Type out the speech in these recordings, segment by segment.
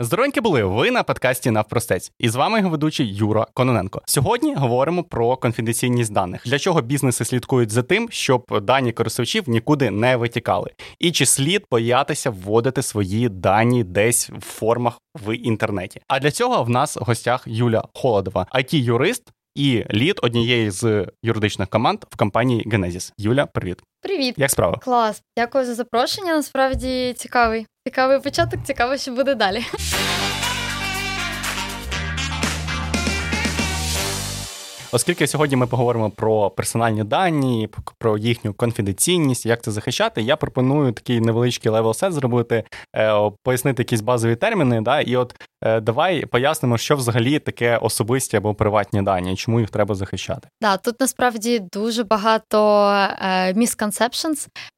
Здоровенькі були ви на подкасті Навпростець. І з вами його ведучий Юра Кононенко. Сьогодні говоримо про конфіденційність даних, для чого бізнеси слідкують за тим, щоб дані користувачів нікуди не витікали, і чи слід боятися вводити свої дані десь в формах в інтернеті. А для цього в нас в гостях Юля Холодова, it юрист і лід однієї з юридичних команд в компанії Genesis. Юля, привіт. Привіт, як справа? Клас, дякую за запрошення. Насправді цікавий. Цікавий початок, цікаво, що буде далі. Оскільки сьогодні ми поговоримо про персональні дані, про їхню конфіденційність, як це захищати, я пропоную такий невеличкий level set зробити, е, пояснити якісь базові терміни. Да, І от е, давай пояснимо, що взагалі таке особисті або приватні дані, чому їх треба захищати. Да, тут насправді дуже багато е.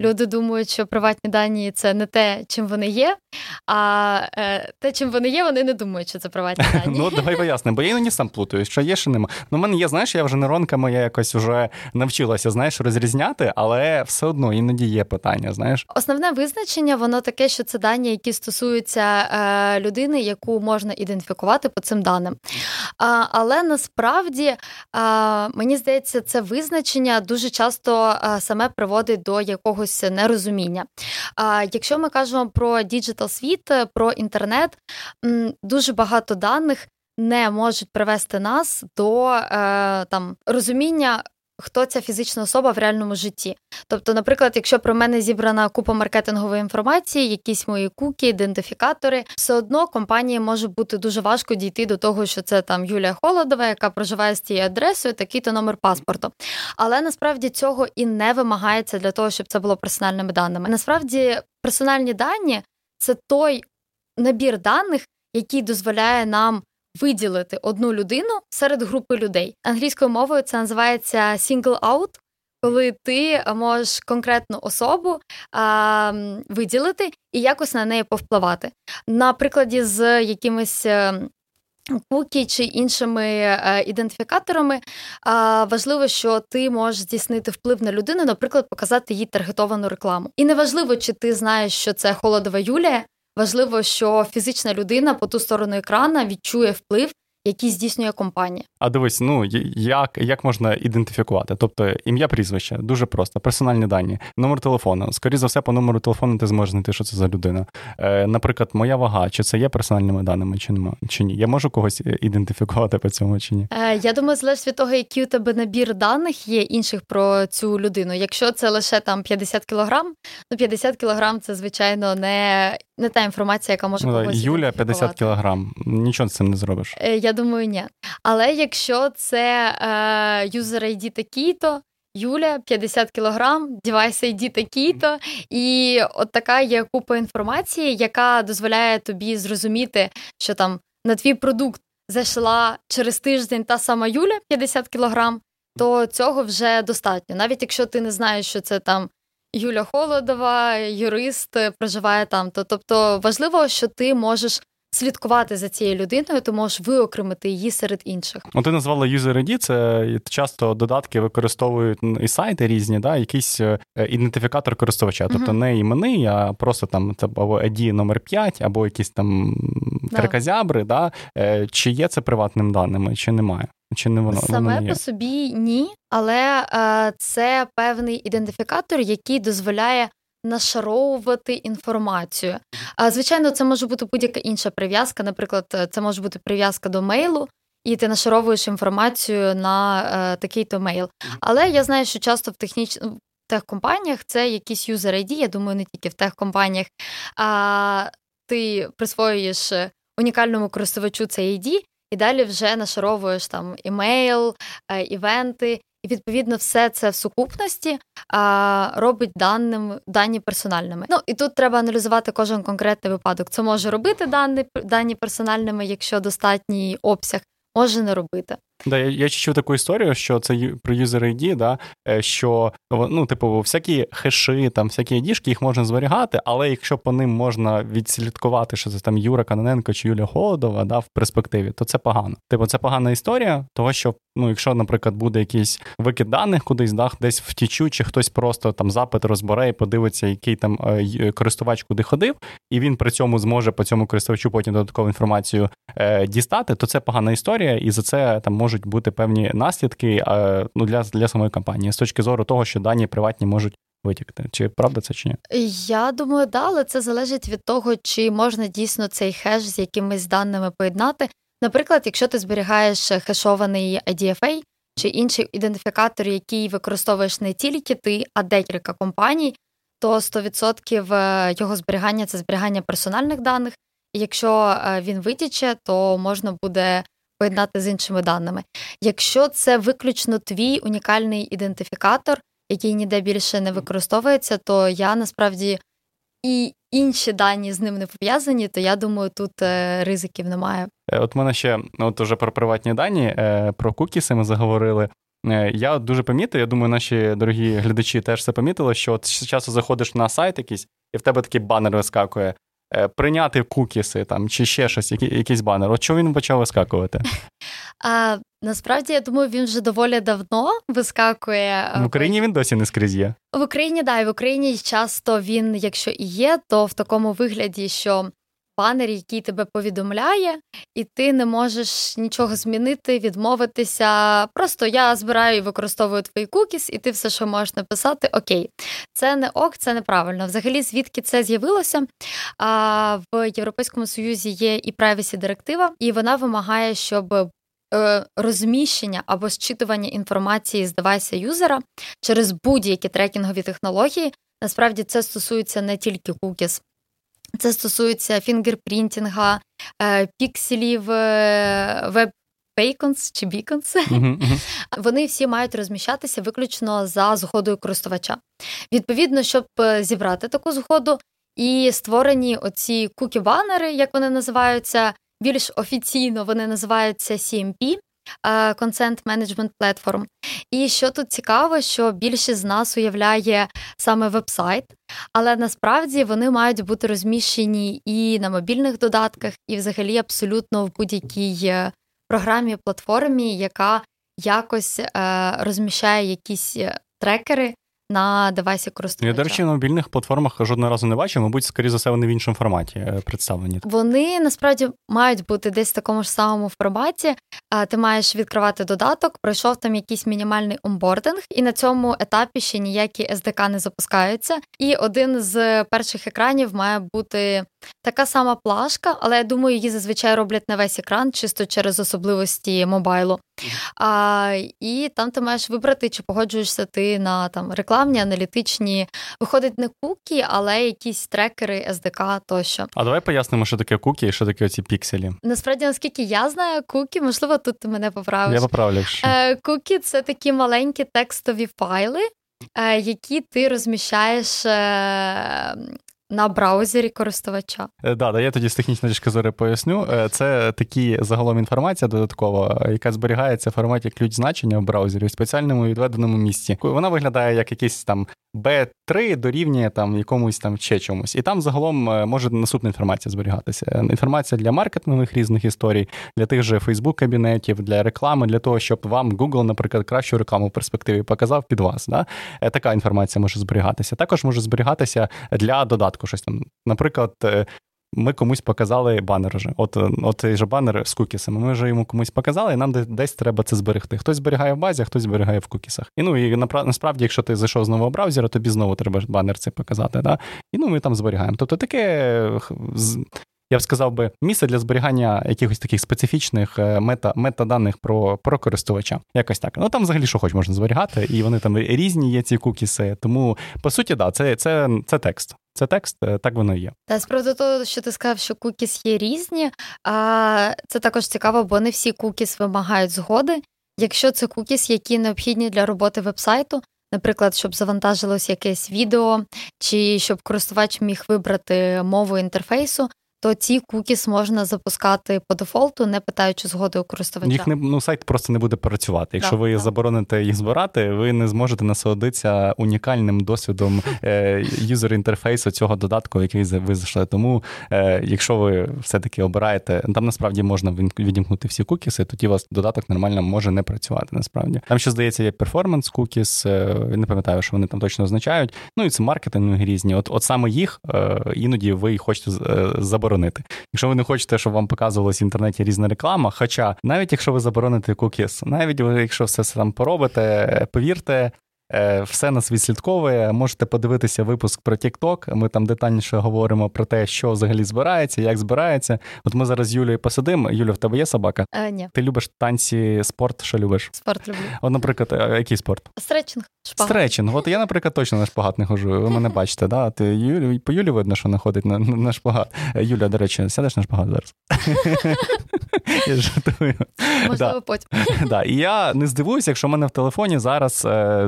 Люди думають, що приватні дані це не те, чим вони є, а те, чим вони є, вони не думають, що це приватні дані. Ну давай пояснимо, бо я іноді сам плутаю, що є, що нема. Ну, в мене є знаєш, я вже нейронка моя якось вже навчилася, знаєш, розрізняти, але все одно іноді є питання. Знаєш, основне визначення, воно таке, що це дані, які стосуються е, людини, яку можна ідентифікувати по цим даним. А, Але насправді а, мені здається, це визначення дуже часто а, саме приводить до якогось нерозуміння. А, Якщо ми кажемо про digital світ, про інтернет, м, дуже багато даних не можуть привести нас до е, там розуміння. Хто ця фізична особа в реальному житті? Тобто, наприклад, якщо про мене зібрана купа маркетингової інформації, якісь мої куки, ідентифікатори, все одно компанії може бути дуже важко дійти до того, що це там Юлія Холодова, яка проживає з тією адресою, такий-то номер паспорту. Але насправді цього і не вимагається для того, щоб це було персональними даними. Насправді, персональні дані це той набір даних, який дозволяє нам виділити одну людину серед групи людей. Англійською мовою це називається single out, коли ти можеш конкретну особу а, виділити і якось на неї повпливати. На прикладі з якимись. Е, кукі чи іншими е, ідентифікаторами е, важливо, що ти можеш здійснити вплив на людину, наприклад, показати їй таргетовану рекламу. І неважливо, чи ти знаєш, що це холодова Юлія, важливо, що фізична людина по ту сторону екрана відчує вплив які здійснює компанія. А дивись, ну як як можна ідентифікувати? Тобто ім'я, прізвище дуже просто, персональні дані, номер телефону. Скоріше за все, по номеру телефону ти зможеш знайти, що це за людина. Е, Наприклад, моя вага, чи це є персональними даними, чи нема, чи ні? Я можу когось ідентифікувати по цьому чи ні? Е, Я думаю, залежить від того, який у тебе набір даних є інших про цю людину. Якщо це лише там 50 кілограм, ну 50 кілограм це звичайно не не та інформація, яка може ну, когось Юля 50 кілограм. Нічого з цим не зробиш. Е, я думаю, ні. Але якщо це е, юзер ID такий-то, Юля 50 кілограм, девайс ID такий-то, і от така є купа інформації, яка дозволяє тобі зрозуміти, що там на твій продукт зайшла через тиждень та сама Юля 50 кілограм, то цього вже достатньо. Навіть якщо ти не знаєш, що це там Юля Холодова, юрист, проживає там. То тобто важливо, що ти можеш. Слідкувати за цією людиною, ти можеш виокремити її серед інших. Ну, ти назвала User ID, це часто додатки використовують і сайти різні, да, якийсь е, ідентифікатор користувача. Тобто uh-huh. не іменний, а просто там або ID номер 5, або якісь там карказябри. Да. Е, чи є це приватним даними, чи немає? Чи не воно саме воно по собі ні, але е, це певний ідентифікатор, який дозволяє нашаровувати інформацію. Е, звичайно, це може бути будь-яка інша прив'язка. Наприклад, е, це може бути прив'язка до мейлу, і ти нашаровуєш інформацію на е, такий-то мейл. Але я знаю, що часто в технічних техкомпаніях це якісь юзер ID, я думаю, не тільки в техкомпаніях, а ти присвоюєш унікальному користувачу цей ID, і далі вже нашаровуєш там імейл, е, івенти, і відповідно все це в сукупності а, робить даним дані персональними. Ну і тут треба аналізувати кожен конкретний випадок. Це може робити дані, дані персональними, якщо достатній обсяг, може не робити. Да, я я чув таку історію, що це про user ID, да, е, що ну, типу, всякі хеші, там, всякі айдішки, їх можна зберігати, але якщо по ним можна відслідкувати, що це там Юра Каноненко чи Юля Холодова да, в перспективі, то це погано. Типу, це погана історія, того що, ну, якщо, наприклад, буде якийсь викид даних кудись, да, десь втічу, чи хтось просто там запит розбере і подивиться, який там е, користувач куди ходив, і він при цьому зможе по цьому користувачу потім додаткову інформацію е, дістати, то це погана історія, і за це там можуть бути певні наслідки е, ну, для, для самої компанії з точки зору того, що дані приватні можуть. Витікти, чи правда це чи ні? Я думаю, да, але це залежить від того, чи можна дійсно цей хеш з якимись даними поєднати. Наприклад, якщо ти зберігаєш хешований IDFA чи інший ідентифікатор, який використовуєш не тільки ти, а декілька компаній, то 100% е, його зберігання це зберігання персональних даних. І якщо е, він витіче, то можна буде поєднати з іншими даними. Якщо це виключно твій унікальний ідентифікатор, який ніде більше не використовується, то я насправді і інші дані з ним не пов'язані, то я думаю, тут е, ризиків немає. От мене ще от уже про приватні дані, про кукіси ми заговорили. Е, я дуже помітив, я думаю, наші дорогі глядачі теж це помітили, що от часу заходиш на сайт якийсь, і в тебе такий банер вискакує. Е, прийняти кукіси там чи ще щось, які, якийсь банер. От чого він почав вискакувати? А насправді я думаю, він вже доволі давно вискакує в Україні. Він досі не скрізь є в Україні. Да, і в Україні часто він, якщо і є, то в такому вигляді, що банер, який тебе повідомляє, і ти не можеш нічого змінити, відмовитися. Просто я збираю і використовую твої кукіс, і ти все, що можеш написати, окей, це не ок, це неправильно. Взагалі, звідки це з'явилося? В Європейському Союзі є і privacy директива, і вона вимагає, щоб. Е, розміщення або зчитування інформації з девайса юзера через будь-які трекінгові технології. Насправді це стосується не тільки cookies, це стосується fingerprinting а, е, пікселів, е, web. Beacons чи beacons, вони всі мають розміщатися виключно за згодою користувача. Відповідно, щоб е, зібрати таку згоду, і створені оці cookie-банери, як вони називаються, більш офіційно вони називаються CMP, Consent Management Platform. І що тут цікаво, що більшість з нас уявляє саме веб-сайт, але насправді вони мають бути розміщені і на мобільних додатках, і взагалі абсолютно в будь-якій е, програмі, платформі, яка якось е, розміщає якісь е, трекери на девайсі користувача. Я, до речі, на мобільних платформах жодного разу не бачив, мабуть, скоріше за все, вони в іншому форматі е, представлені. Вони насправді мають бути десь в такому ж самому форматі. Ти маєш відкривати додаток, пройшов там якийсь мінімальний онбординг, і на цьому етапі ще ніякі SDK не запускаються. І один з перших екранів має бути така сама плашка, але я думаю, її зазвичай роблять на весь екран, чисто через особливості мобайлу. А, І там ти маєш вибрати, чи погоджуєшся ти на там рекламні, аналітичні, виходить не кукі, але якісь трекери, SDK тощо. А давай пояснимо, що таке кукі і що таке ці пікселі. Насправді, наскільки я знаю, кукі, можливо, тут ти мене поправиш. Я поправлю. якщо. Е, Кукі це такі маленькі текстові файли. Е, які ти розміщаєш е, на браузері користувача. Е, да, да, я тоді з технічної точки зору поясню. Е, це такі загалом інформація додаткова, яка зберігається в форматі ключ значення в браузері в спеціальному відведеному місці. Вона виглядає як якийсь там B3 дорівнює там якомусь там ще чомусь. І там загалом е, може наступна інформація зберігатися. Інформація для маркетингових різних історій, для тих же Facebook кабінетів, для реклами, для того, щоб вам Google, наприклад, кращу рекламу в перспективі показав під вас. Да? Така інформація може зберігатися. Також може зберігатися для додатку початку щось там. Наприклад, е, ми комусь показали банер вже. От е, от же банер з кукісами. Ми вже йому комусь показали, і нам десь треба це зберегти. Хтось зберігає в базі, а хтось зберігає в кукісах. І ну і насправді, якщо ти зайшов з нового браузера, тобі знову треба банер це показати. Да? І ну ми там зберігаємо. Тобто таке я б сказав би, місце для зберігання якихось таких специфічних е, мета, метаданих про про користувача. Якось так. Ну там взагалі що хоч можна зберігати, і вони там різні є ці кукіси. Тому по суті, да, це це, це текст. Це текст, е, так воно і є. Та з приводу того, що ти сказав, що кукіс є різні. А це також цікаво, бо не всі кукіс вимагають згоди. Якщо це кукіс, які необхідні для роботи вебсайту, наприклад, щоб завантажилось якесь відео, чи щоб користувач міг вибрати мову інтерфейсу, то ці кукіс можна запускати по дефолту, не питаючи згоди у користувача. Їх не ну сайт просто не буде працювати. Якщо так, ви так. забороните їх збирати, ви не зможете насолодитися унікальним досвідом е, юзер інтерфейсу цього додатку, який ви зайшли. Тому, е, якщо ви все-таки обираєте, там насправді можна відімкнути всі кукіси, тоді у вас додаток нормально може не працювати. Насправді там ще здається, є перформанс кукіс. Не пам'ятаю, що вони там точно означають. Ну і це маркетинги різні. От, от саме їх іноді ви хочете заборонити заборонити. Якщо ви не хочете, щоб вам показувалась в інтернеті різна реклама. Хоча навіть якщо ви забороните кукіс, навіть якщо все це там поробите, повірте, все нас відслідковує. Можете подивитися випуск про TikTok. Ми там детальніше говоримо про те, що взагалі збирається, як збирається. От ми зараз з Юлією посидимо. Юля, в тебе є собака? Е, ні. Ти любиш танці, спорт? Що любиш? Спорт люблю. От, наприклад, е, який спорт? Стретчинг. Шпагат. Стретчинг. От я, наприклад, точно на шпагат не хожу. Ви мене бачите, да? Ти Юлі, по Юлі видно, що не ходить на, на шпагат. Е, Юля, до речі, сядеш на шпагат зараз. Я жартую. Можливо, потім. І я не здивуюся, якщо в мене в телефоні зараз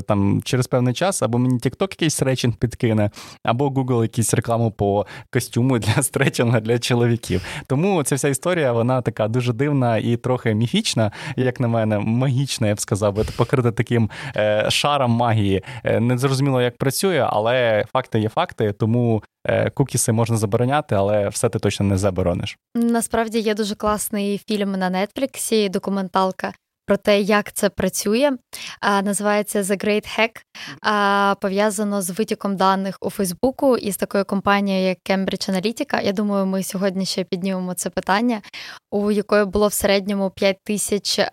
там через певний час або мені TikTok якийсь стречинг підкине, або Google якусь рекламу по костюму для стретчинга для чоловіків. Тому ця вся історія вона така дуже дивна і трохи міфічна, як на мене, магічна, я б сказав, би покрита таким е, шаром магії. Е, не зрозуміло, як працює, але факти є факти, тому. Е, кукіси можна забороняти, але все ти точно не заборониш. Насправді є дуже класний фільм на Нетфліксі, документалка про те, як це працює. Називається The Great Hack, пов'язано з витіком даних у Фейсбуку із такою компанією, як Cambridge Analytica. Я думаю, ми сьогодні ще піднімемо це питання, у якої було в середньому 5 тисяч е,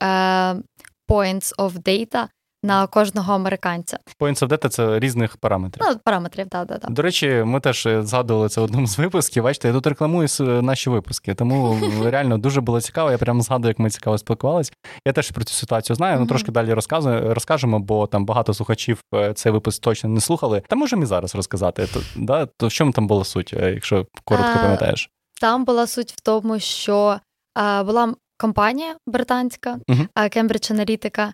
points of data на кожного американця. Points of data – це різних параметрів. Ну, параметрів, так, так, так. До речі, ми теж згадували це в одному з випусків. Бачите, я тут рекламую наші випуски, тому реально дуже було цікаво. Я прямо згадую, як ми цікаво спілкувалися. Я теж про цю ситуацію знаю. Mm-hmm. Ну трошки далі розкажемо, бо там багато слухачів е, цей випуск точно не слухали. Та можемо і зараз розказати. То, да, то в чому там була суть, е, якщо коротко пам'ятаєш? Там була суть в тому, що була компанія британська Cambridge Analytica,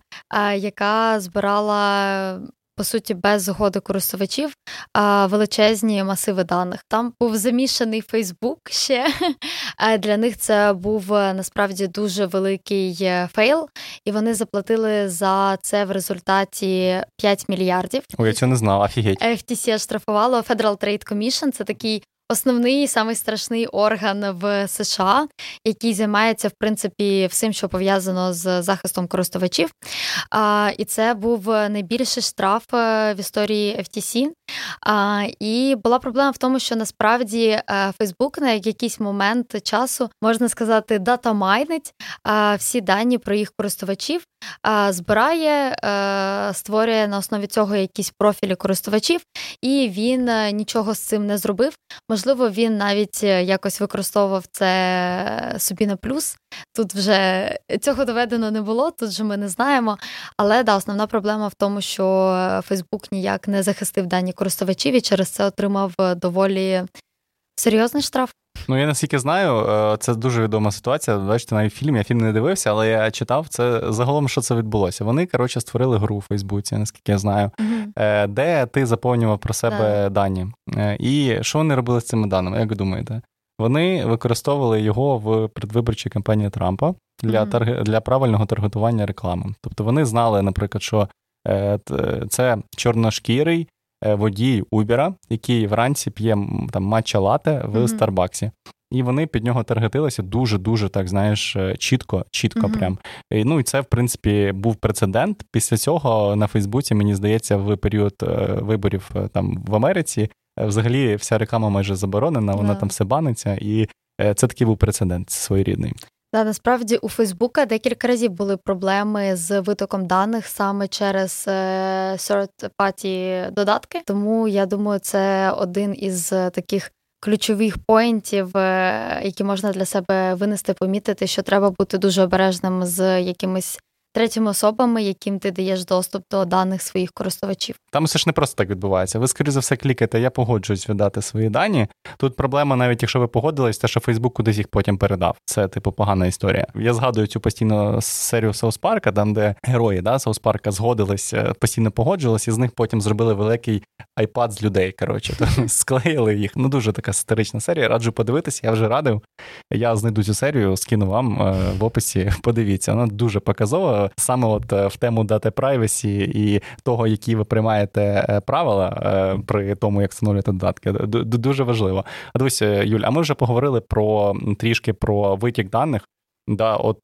яка збирала. По суті, без згоди користувачів величезні масиви даних. Там був замішаний Фейсбук ще. Для них це був насправді дуже великий е, fail, і вони заплатили за це в результаті 5 мільярдів. Ой, я цього не знав, офігеть. FTC штрафувало Federal Trade Commission, Це такий основний самий страшний орган в США, який займається в принципі всім, що пов'язано з захистом користувачів. А, І це був найбільший штраф е, в історії FTC. А, І була проблема в тому, що насправді Facebook на якийсь момент часу можна сказати датамайнить всі дані про їх користувачів збирає, е, створює на основі цього якісь профілі користувачів, і він е, нічого з цим не зробив. Можливо, він навіть е, якось використовував це собі на плюс. Тут вже цього доведено не було, тут же ми не знаємо. Але да, основна проблема в тому, що Фейсбук ніяк не захистив дані користувачів і через це отримав доволі серйозний штраф. Ну, я наскільки знаю, е, це дуже відома ситуація. Бачите, навіть фільм, я фільм не дивився, але я читав це загалом, що це відбулося. Вони, коротше, створили гру у Фейсбуці, наскільки я знаю, uh де ти заповнював про себе yeah. дані. Е, і що вони робили з цими даними? Як ви думаєте? Вони використовували його в предвиборчій кампанії Трампа для uh тарг... для правильного таргетування реклами. Тобто вони знали, наприклад, що це чорношкірий водій Убера, який вранці п'є там матча лате в mm-hmm. Старбаксі. І вони під нього таргетилися дуже-дуже, так знаєш, е, чітко, чітко mm-hmm. прям. І, Ну і це, в принципі, був прецедент. Після цього на Фейсбуці, мені здається, в період е, виборів там в Америці взагалі вся реклама майже заборонена, вона yeah. там все баниться, і це такий був прецедент своєрідний. Да, насправді у Фейсбука декілька разів були проблеми з витоком даних саме через е, third party додатки. Тому я думаю, це один із таких ключових поінтів, е, які можна для себе винести, помітити, що треба бути дуже обережним з якимись третіми особами, яким ти даєш доступ до даних своїх користувачів. Там все ж не просто так відбувається. Ви, скоріше за все, клікаєте, я погоджуюсь віддати свої дані. Тут проблема, навіть якщо ви погодились, те, що Фейсбук кудись їх потім передав. Це типу погана історія. Я згадую цю постійно серію Саус Парка, там де герої да, Саус Парка згодились, е, постійно погоджувалися, і з них потім зробили великий айпад з людей. Коротше, склеїли їх. Ну дуже така сатирична серія. Раджу подивитися, я вже радив. Я знайду цю серію, скину вам е, в описі. Подивіться, вона дуже показова. Саме от е, в тему дати privacy і того, які ви приймаєте правила при тому, як встановлюєте додатки. Дуже важливо. А дивися, Юль, а ми вже поговорили про трішки про витік даних. Да, от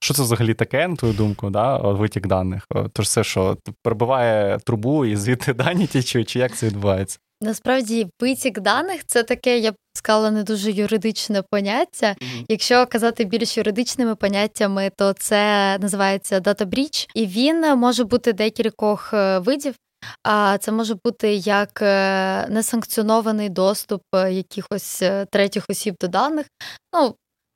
що це взагалі таке, на твою думку, да, витік даних? Тож все, що перебиває трубу і звідти дані тічуть, чи як це відбувається? Насправді, витік даних це таке, я б сказала, не дуже юридичне поняття. Mm-hmm. Якщо казати більш юридичними поняттями, то це називається data breach, і він може бути декількох е, видів. А це може бути як е, несанкціонований доступ е, якихось третіх осіб до даних. Ну,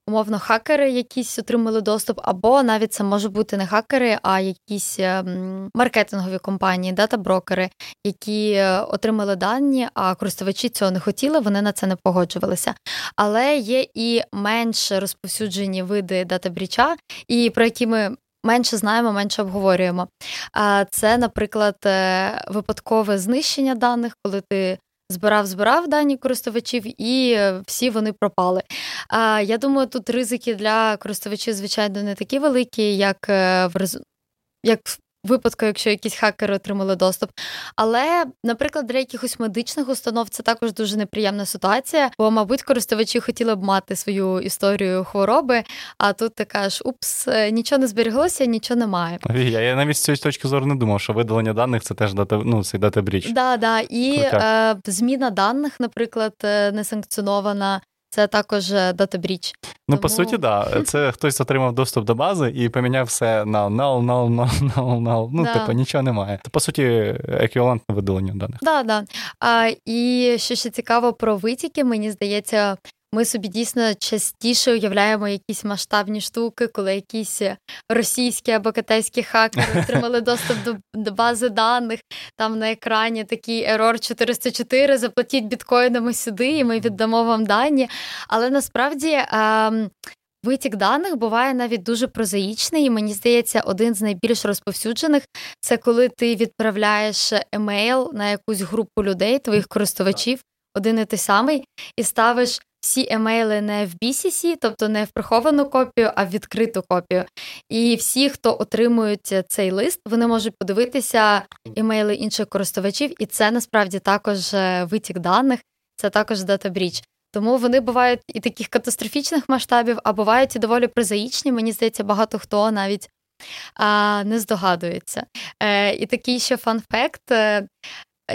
умовно, хакери якісь отримали доступ, або навіть це може бути не хакери, а якісь ем, маркетингові компанії, дата-брокери, які е, отримали дані, а користувачі цього не хотіли, вони на це не погоджувалися. Але є і менш розповсюджені види дата-бріча, і про які ми. Менше знаємо, менше обговорюємо. Це, наприклад, е, випадкове знищення даних, коли ти збирав, збирав дані користувачів, і е, всі вони пропали. А я думаю, тут ризики для користувачів, звичайно, не такі великі, як е, в як випадку, якщо якісь хакери отримали доступ. Але, наприклад, для якихось медичних установ це також дуже неприємна ситуація, бо, мабуть, користувачі хотіли б мати свою історію хвороби, а тут ти кажеш, упс, е, нічого не зберіглося, нічого немає. Я, я навіть з цієї точки зору не думав, що видалення даних це теж дата, ну, це дата бріч. Да, да. І е, зміна даних, наприклад, е, не санкціонована. Це також дата бріч. Ну, Тому... по суті, да. Це хтось отримав доступ до бази і поміняв все на null, null, null, null, null. Ну, да. типу, нічого немає. Це, по суті, еквівалентне видалення даних. Да, да. А, І що ще цікаво про витіки, мені здається, ми собі дійсно частіше уявляємо якісь масштабні штуки, коли якісь російські або китайські хакери отримали доступ до, до бази даних. Там на екрані такий error 404, заплатіть біткоїнами сюди, і ми віддамо вам дані. Але насправді. Ем, Витік даних буває навіть дуже прозаїчний, і мені здається, один з найбільш розповсюджених це коли ти відправляєш емейл на якусь групу людей, твоїх користувачів, один і той самий, і ставиш всі емейли не в BCC, тобто не в приховану копію, а в відкриту копію. І всі, хто отримують цей лист, вони можуть подивитися емейли інших користувачів, і це насправді також е, витік даних, це також data breach. Тому вони бувають і таких катастрофічних масштабів, а бувають і доволі прозаїчні. Мені здається, багато хто навіть а, не здогадується. Е, І такий ще fun fact.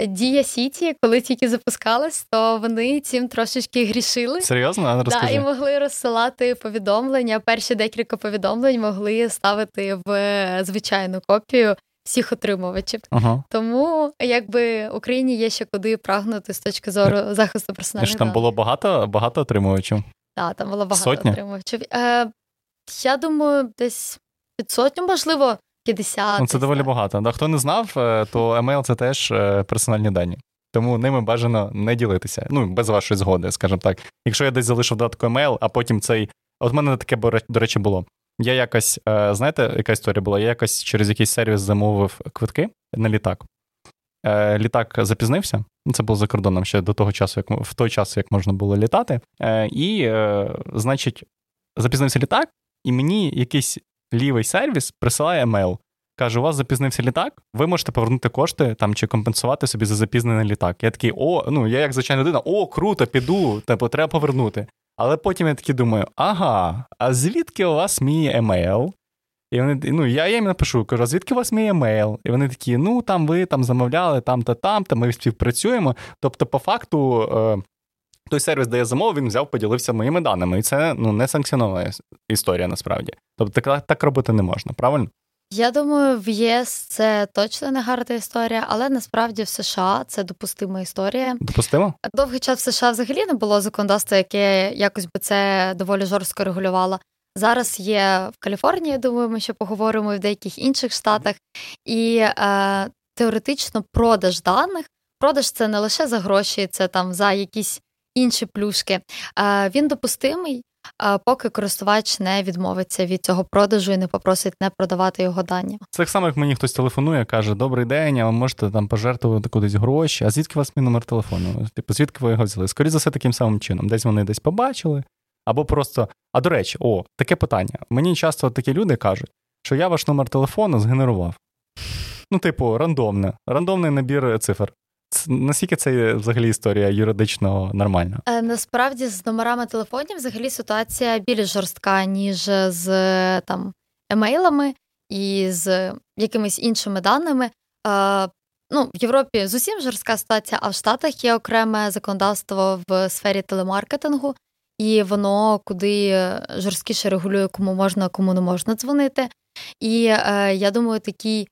Е, Дія Сіті, коли тільки запускалась, то вони цим трошечки грішили. Серйозно? А, розкажи. Да, І могли розсилати повідомлення. Перші декілька повідомлень могли ставити в е, звичайну копію всіх отримувачів. Ага. Тому якби Україні є ще куди прагнути з точки зору захисту персональних Там було багато багато отримувачів. Так, там було багато Сотня? отримувачів. Е, Я думаю, десь під сотню, можливо. 50. Ну, Це доволі багато. Да, Хто не знав, е, то емейл це теж е, персональні дані. Тому ними бажано не ділитися. Ну, без вашої згоди, скажімо так. Якщо я десь залишив додатку емейл, а потім цей. От в мене таке, до речі, було. Я якось, е, знаєте, яка історія була? Я якось через якийсь сервіс замовив квитки на літак. Літак запізнився. Це було за кордоном ще до того часу, як в той час, як можна було літати. І, значить, запізнився літак, і мені якийсь лівий сервіс присилає email. Каже, у вас запізнився літак, ви можете повернути кошти там чи компенсувати собі за запізнений літак. Я такий, о, ну я як звичайна людина, о, круто, піду, типу, треба повернути. Але потім я такий думаю: ага, а звідки у вас мій email? І вони, ну, я їм напишу, кажу, а звідки у вас мій email? І вони такі, ну там ви там замовляли, там-та, там-та, ми співпрацюємо. Тобто, по факту, е, той сервіс, де я замовив, він взяв, поділився моїми даними. І це ну, не санкціонована історія насправді. Тобто так, так робити не можна, правильно? Я думаю, в ЄС це точно не гарна історія, але насправді в США це допустима історія. Допустимо? Довгий час в США взагалі не було законодавства, яке якось би це доволі жорстко регулювало. Зараз є в Каліфорнії, я думаю, ми ще поговоримо і в деяких інших штатах. І е, теоретично продаж даних, продаж це не лише за гроші, це там за якісь інші плюшки. Він допустимий, поки користувач не відмовиться від цього продажу і не попросить не продавати його дані. Це так само, як мені хтось телефонує, каже: Добрий день, а ви можете там пожертвувати кудись гроші. А звідки у вас мій номер телефону? Типу, звідки ви його взяли? Скоріше за все, таким самим чином. Десь вони десь побачили, або просто. А до речі, о, таке питання. Мені часто такі люди кажуть, що я ваш номер телефону згенерував. Ну, типу, рандомне, рандомний набір цифр. Наскільки це взагалі історія юридично нормальна? Е, насправді з номерами телефонів взагалі ситуація більш жорстка, ніж з там емейлами і з якимись іншими даними. Е, ну, В Європі зовсім жорстка ситуація, а в Штатах є окреме законодавство в сфері телемаркетингу, і воно куди жорсткіше регулює, кому можна, кому не можна дзвонити. І е, я думаю, такий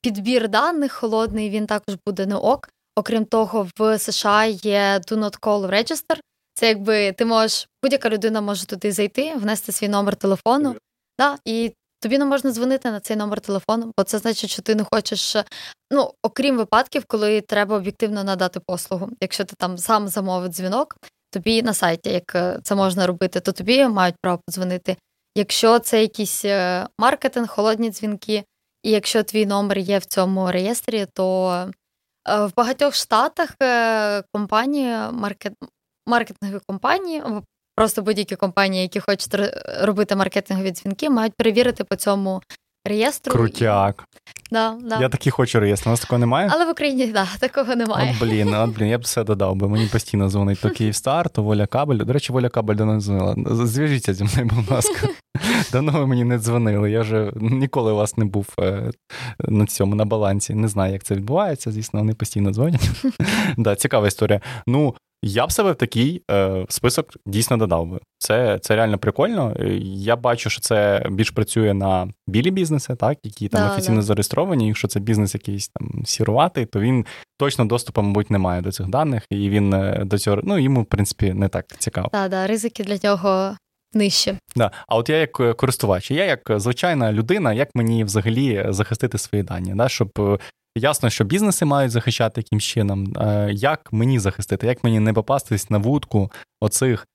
підбір даних холодний, він також буде не ок. Окрім того, в США є Do Not Call Register. Це якби ти можеш, будь-яка людина може туди зайти, внести свій номер телефону, да, і тобі не можна дзвонити на цей номер телефону, бо це значить, що ти не хочеш, ну, окрім випадків, коли треба об'єктивно надати послугу. Якщо ти там сам замовив дзвінок, тобі на сайті, як е, це можна робити, то тобі мають право подзвонити. Якщо це якийсь е, маркетинг, холодні дзвінки, і якщо твій номер є в цьому реєстрі, то е, в багатьох штатах е, компанії, маркет, маркетингові компанії, просто будь-які компанії, які хочуть робити маркетингові дзвінки, мають перевірити по цьому реєстру. Крутяк. Да, да. Я такий хочу реєстр, у нас такого немає. Але в Україні да, такого немає. От блін, от блін, я б все додав, бо мені постійно дзвонить то Київстар, то Воля Кабель. До речі, Воля Кабель до нас дзвонила. Зв'яжіться зі мною, будь ласка. Давно ви мені не дзвонили. Я вже ніколи у вас не був е, на цьому на балансі. Не знаю, як це відбувається. Звісно, вони постійно дзвонять. Да, Цікава історія. Ну, я б себе в такий е, список дійсно додав би. Це це реально прикольно. Я бачу, що це більш працює на білі бізнеси, так, які там да, офіційно да. зареєстровані. Якщо це бізнес якийсь там сіруватий, то він точно доступу, мабуть, не має до цих даних, і він е, до цього ну йому, в принципі, не так цікаво. Так, да, ризики для нього нижче. Да. А от я як е, користувач, я як звичайна людина, як мені взагалі захистити свої дані, да, щоб е, Ясно, що бізнеси мають захищати яким чином. Е, як мені захистити, як мені не попастись на вудку оцих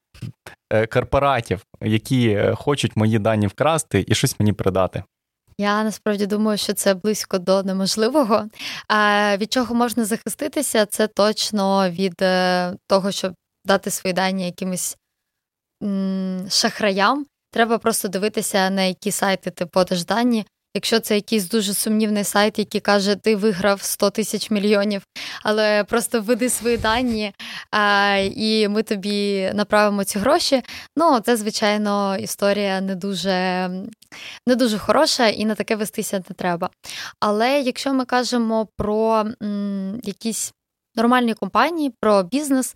е, корпоратів, які е, хочуть мої дані вкрасти і щось мені передати? Я насправді думаю, що це близько до неможливого. Від чого можна захиститися, це точно від того, щоб дати свої дані якимось шахраям. Треба просто дивитися, на які сайти ти подаш дані, Якщо це якийсь дуже сумнівний сайт, який каже, ти виграв 100 тисяч мільйонів, але просто введи свої дані, а, і ми тобі направимо ці гроші. Ну, це, звичайно, історія не дуже не дуже хороша і на таке вестися не треба. Але якщо ми кажемо про м, якісь нормальні компанії, про бізнес,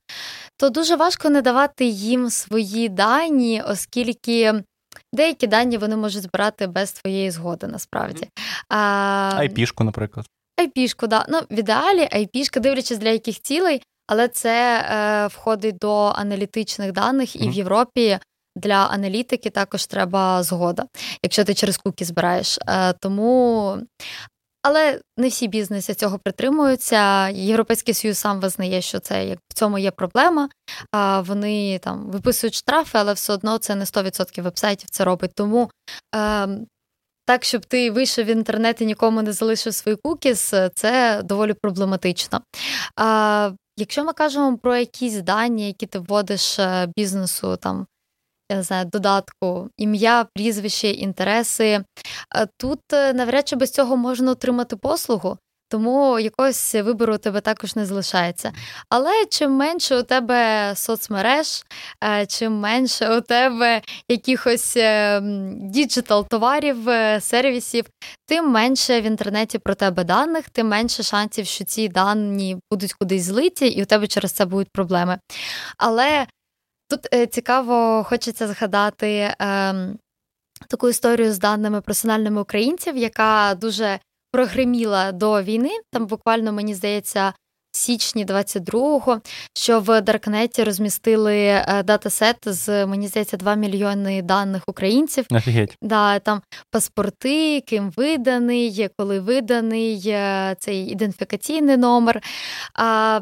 то дуже важко не давати їм свої дані, оскільки. Деякі дані вони можуть збирати без твоєї згоди, насправді. Айпішку, наприклад. Айпішку, да. Ну, в ідеалі, айпішка, дивлячись для яких цілей, але це е, входить до аналітичних даних, і mm-hmm. в Європі для аналітики також треба згода, якщо ти через куки збираєш. Е, тому але не всі бізнеси цього притримуються. Європейський союз сам визнає, що це як в цьому є проблема. А Вони там виписують штрафи, але все одно це не 100% вебсайтів це робить. Тому е, так, щоб ти вийшов в інтернет і нікому не залишив свої кукіс, це доволі проблематично. А, Якщо ми кажемо про якісь дані, які ти вводиш е, бізнесу там я не знаю, додатку, ім'я, прізвище, інтереси. Тут е, навряд чи без цього можна отримати послугу. Тому якогось вибору у тебе також не залишається. Але чим менше у тебе соцмереж, е, чим менше у тебе якихось е, digital товарів, сервісів, тим менше в інтернеті про тебе даних, тим менше шансів, що ці дані будуть кудись злиті, і у тебе через це будуть проблеми. Але Тут е, цікаво, хочеться згадати е, таку історію з даними персональними українців, яка дуже прогреміла до війни. Там буквально, мені здається, січні 22-го, що в Даркнеті розмістили е, датасет з мені здається 2 мільйони даних українців. Офігеть. Да, там паспорти, ким виданий, коли виданий е, цей ідентифікаційний номер. А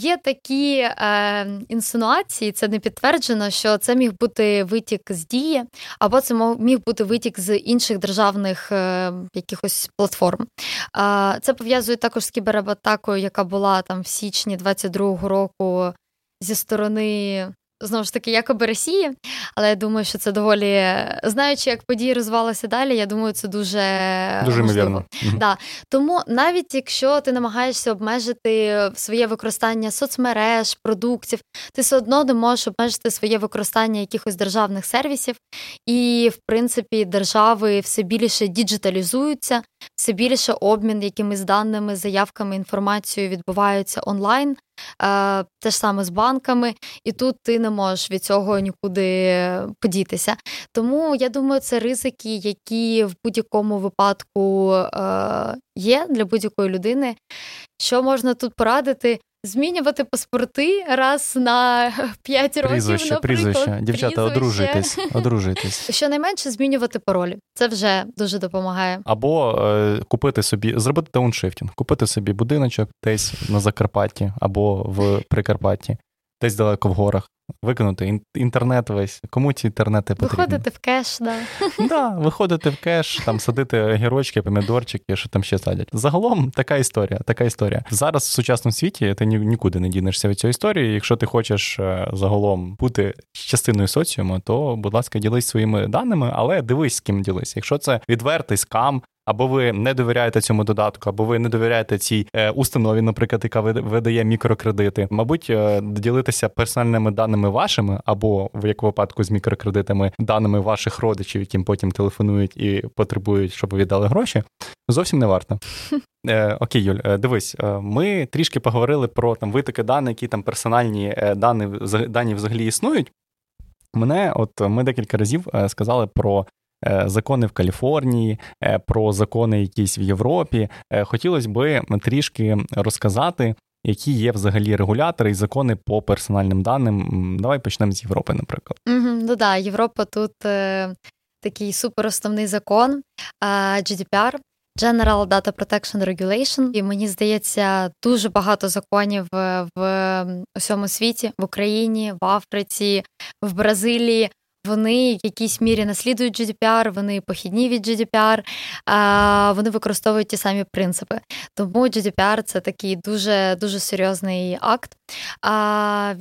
Є такі е, інсинуації, це не підтверджено, що це міг бути витік з дії, або це міг бути витік з інших державних е, якихось платформ. Е, це пов'язує також з кібератакою, яка була там в січні 22-го року зі сторони знову ж таки, якоби Росії, але я думаю, що це доволі знаючи, як події розвивалися далі. Я думаю, це дуже дуже ймовірно. Да. Тому навіть якщо ти намагаєшся обмежити своє використання соцмереж, продуктів, ти все одно не можеш обмежити своє використання якихось державних сервісів, і в принципі держави все більше діджиталізуються, все більше обмін якимись даними, заявками, інформацією відбуваються онлайн. Е, те ж саме з банками, і тут ти не можеш від цього нікуди подітися. Тому я думаю, це ризики, які в будь-якому випадку е, є для будь-якої людини. Що можна тут порадити? Змінювати паспорти раз на 5 років. Прізвище, наприклад. прізвище. Дівчата, одружуйтесь. одружуйтесь. Щонайменше змінювати паролі. Це вже дуже допомагає. Або е, купити собі, зробити дауншифтинг, купити собі будиночок десь на Закарпатті або в Прикарпатті, десь далеко в горах. Викинути інтернет весь. Кому ці інтернети потрібні? Виходити в кеш, да. Да, виходити в кеш, там садити огірочки, помідорчики, що там ще садять. Загалом така історія. Така історія. Зараз в сучасному світі ти нікуди не дінешся від цієї історії. Якщо ти хочеш е, загалом бути частиною соціуму, то будь ласка, ділись своїми даними, але дивись, з ким ділись. Якщо це відвертий скам, або ви не довіряєте цьому додатку, або ви не довіряєте цій е, установі, наприклад, яка видає мікрокредити. Мабуть, е, ділитися персональними даними вашими, або в як випадку з мікрокредитами, даними ваших родичів, яким потім телефонують і потребують, щоб ви віддали гроші. Зовсім не варто. Е, Окей, Юль, е, дивись, е, ми трішки поговорили про там витоки даних, які там персональні дані дані взагалі існують. Мене, от ми декілька разів сказали про Е, закони в Каліфорнії, е, про закони якісь в Європі. Е, Хотілося би трішки розказати, які є взагалі регулятори і закони по персональним даним. Давай почнемо з Європи, наприклад. Mm-hmm, ну да, Європа тут е, такий суперосновний закон е, GDPR. General Data Protection Regulation. і мені здається, дуже багато законів в усьому світі в Україні, в Африці, в Бразилії вони в якійсь мірі наслідують GDPR, вони похідні від GDPR, вони використовують ті самі принципи. Тому GDPR – це такий дуже дуже серйозний акт.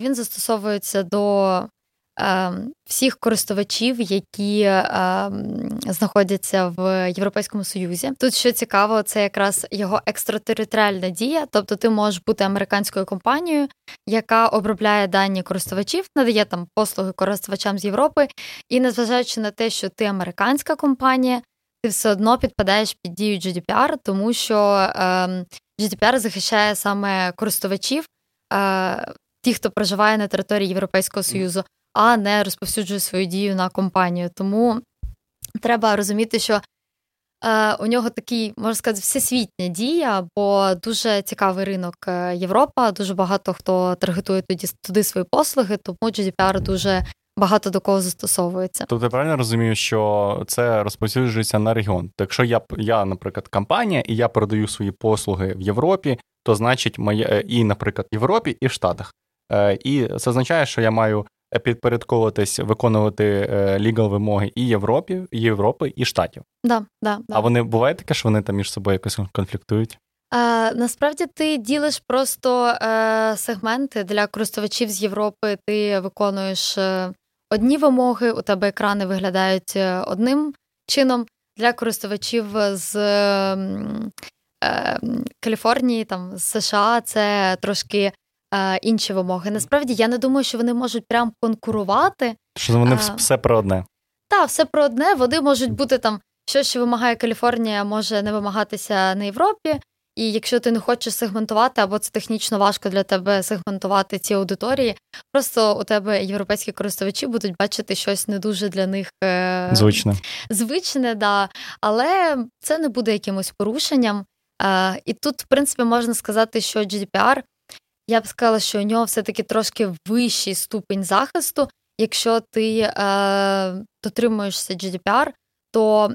Він застосовується до всіх користувачів, які ем, знаходяться в Європейському Союзі. Тут що цікаво, це якраз його екстратериторіальна дія, тобто ти можеш бути американською компанією, яка обробляє дані користувачів, надає там послуги користувачам з Європи, і незважаючи на те, що ти американська компанія, ти все одно підпадаєш під дію GDPR, тому що ем, GDPR захищає саме користувачів. Е, ті, хто проживає на території Європейського Союзу, а не розповсюджує свою дію на компанію. Тому треба розуміти, що е, у нього такий, можна сказати, всесвітня дія, бо дуже цікавий ринок е, Європа. Дуже багато хто таргетує туди, туди свої послуги, тому GDPR дуже. Багато до кого застосовується. Тобто я правильно розумію, що це розповсюджується на регіон. Якщо я, я, наприклад, компанія, і я продаю свої послуги в Європі, то значить моє е, і, наприклад, в Європі, і в Штатах. І це означає, що я маю підпорядковуватись, виконувати лігал вимоги і Європі, і Європи, і штатів. Да, да, да. А вони буває таке, що вони там між собою якось конфліктують? Е, Насправді ти ділиш просто е, сегменти для користувачів з Європи. Ти виконуєш е, одні вимоги, у тебе екрани виглядають е, одним чином. Для користувачів з е, Каліфорнії, там з США, це трошки е, інші вимоги. Насправді я не думаю, що вони можуть прям конкурувати. Що вони а, все про одне. Так, все про одне. Вони можуть бути там, що що вимагає Каліфорнія, може не вимагатися на Європі. І якщо ти не хочеш сегментувати, або це технічно важко для тебе сегментувати ці аудиторії, просто у тебе європейські користувачі будуть бачити щось не дуже для них е... звичне. Звичне, да. Але це не буде якимось порушенням. І тут, в принципі, можна сказати, що GDPR, я б сказала, що у нього все-таки трошки вищий ступень захисту. Якщо ти е, дотримуєшся GDPR, то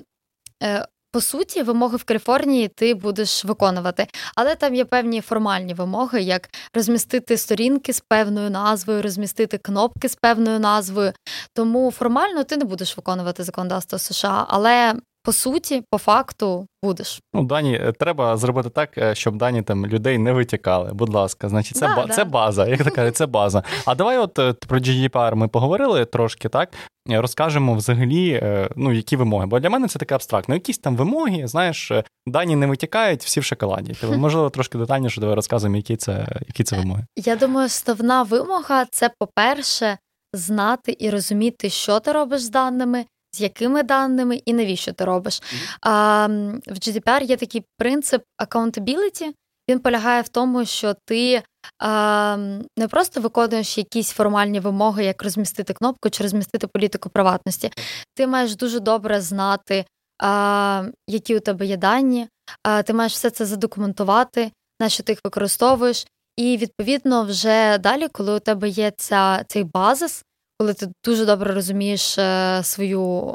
е, по суті, вимоги в Каліфорнії ти будеш виконувати, але там є певні формальні вимоги, як розмістити сторінки з певною назвою, розмістити кнопки з певною назвою. Тому формально ти не будеш виконувати законодавство США, але по суті, по факту будеш. Ну, Дані, е, треба зробити так, е, щоб дані там людей не витікали. Будь ласка, значить, це да, ба- да. це база. Як так кажуть, це база. А давай, от е, про GDPR ми поговорили трошки, так розкажемо взагалі, ну які вимоги. Бо для мене це таке абстрактно. Якісь там вимоги, знаєш, дані не витікають, всі в шоколаді. Тобто, можливо, трошки детальніше давай розказуємо, які це які це вимоги. Я думаю, основна вимога це, по-перше, знати і розуміти, що ти робиш з даними з якими даними і навіщо ти робиш. А, В GDPR є такий принцип accountability, Він полягає в тому, що ти а, не просто виконуєш якісь формальні вимоги, як розмістити кнопку чи розмістити політику приватності. Ти маєш дуже добре знати, а, які у тебе є дані, а, ти маєш все це задокументувати, на що ти їх використовуєш. І відповідно, вже далі, коли у тебе є ця, цей базис, коли ти дуже добре розумієш е, свою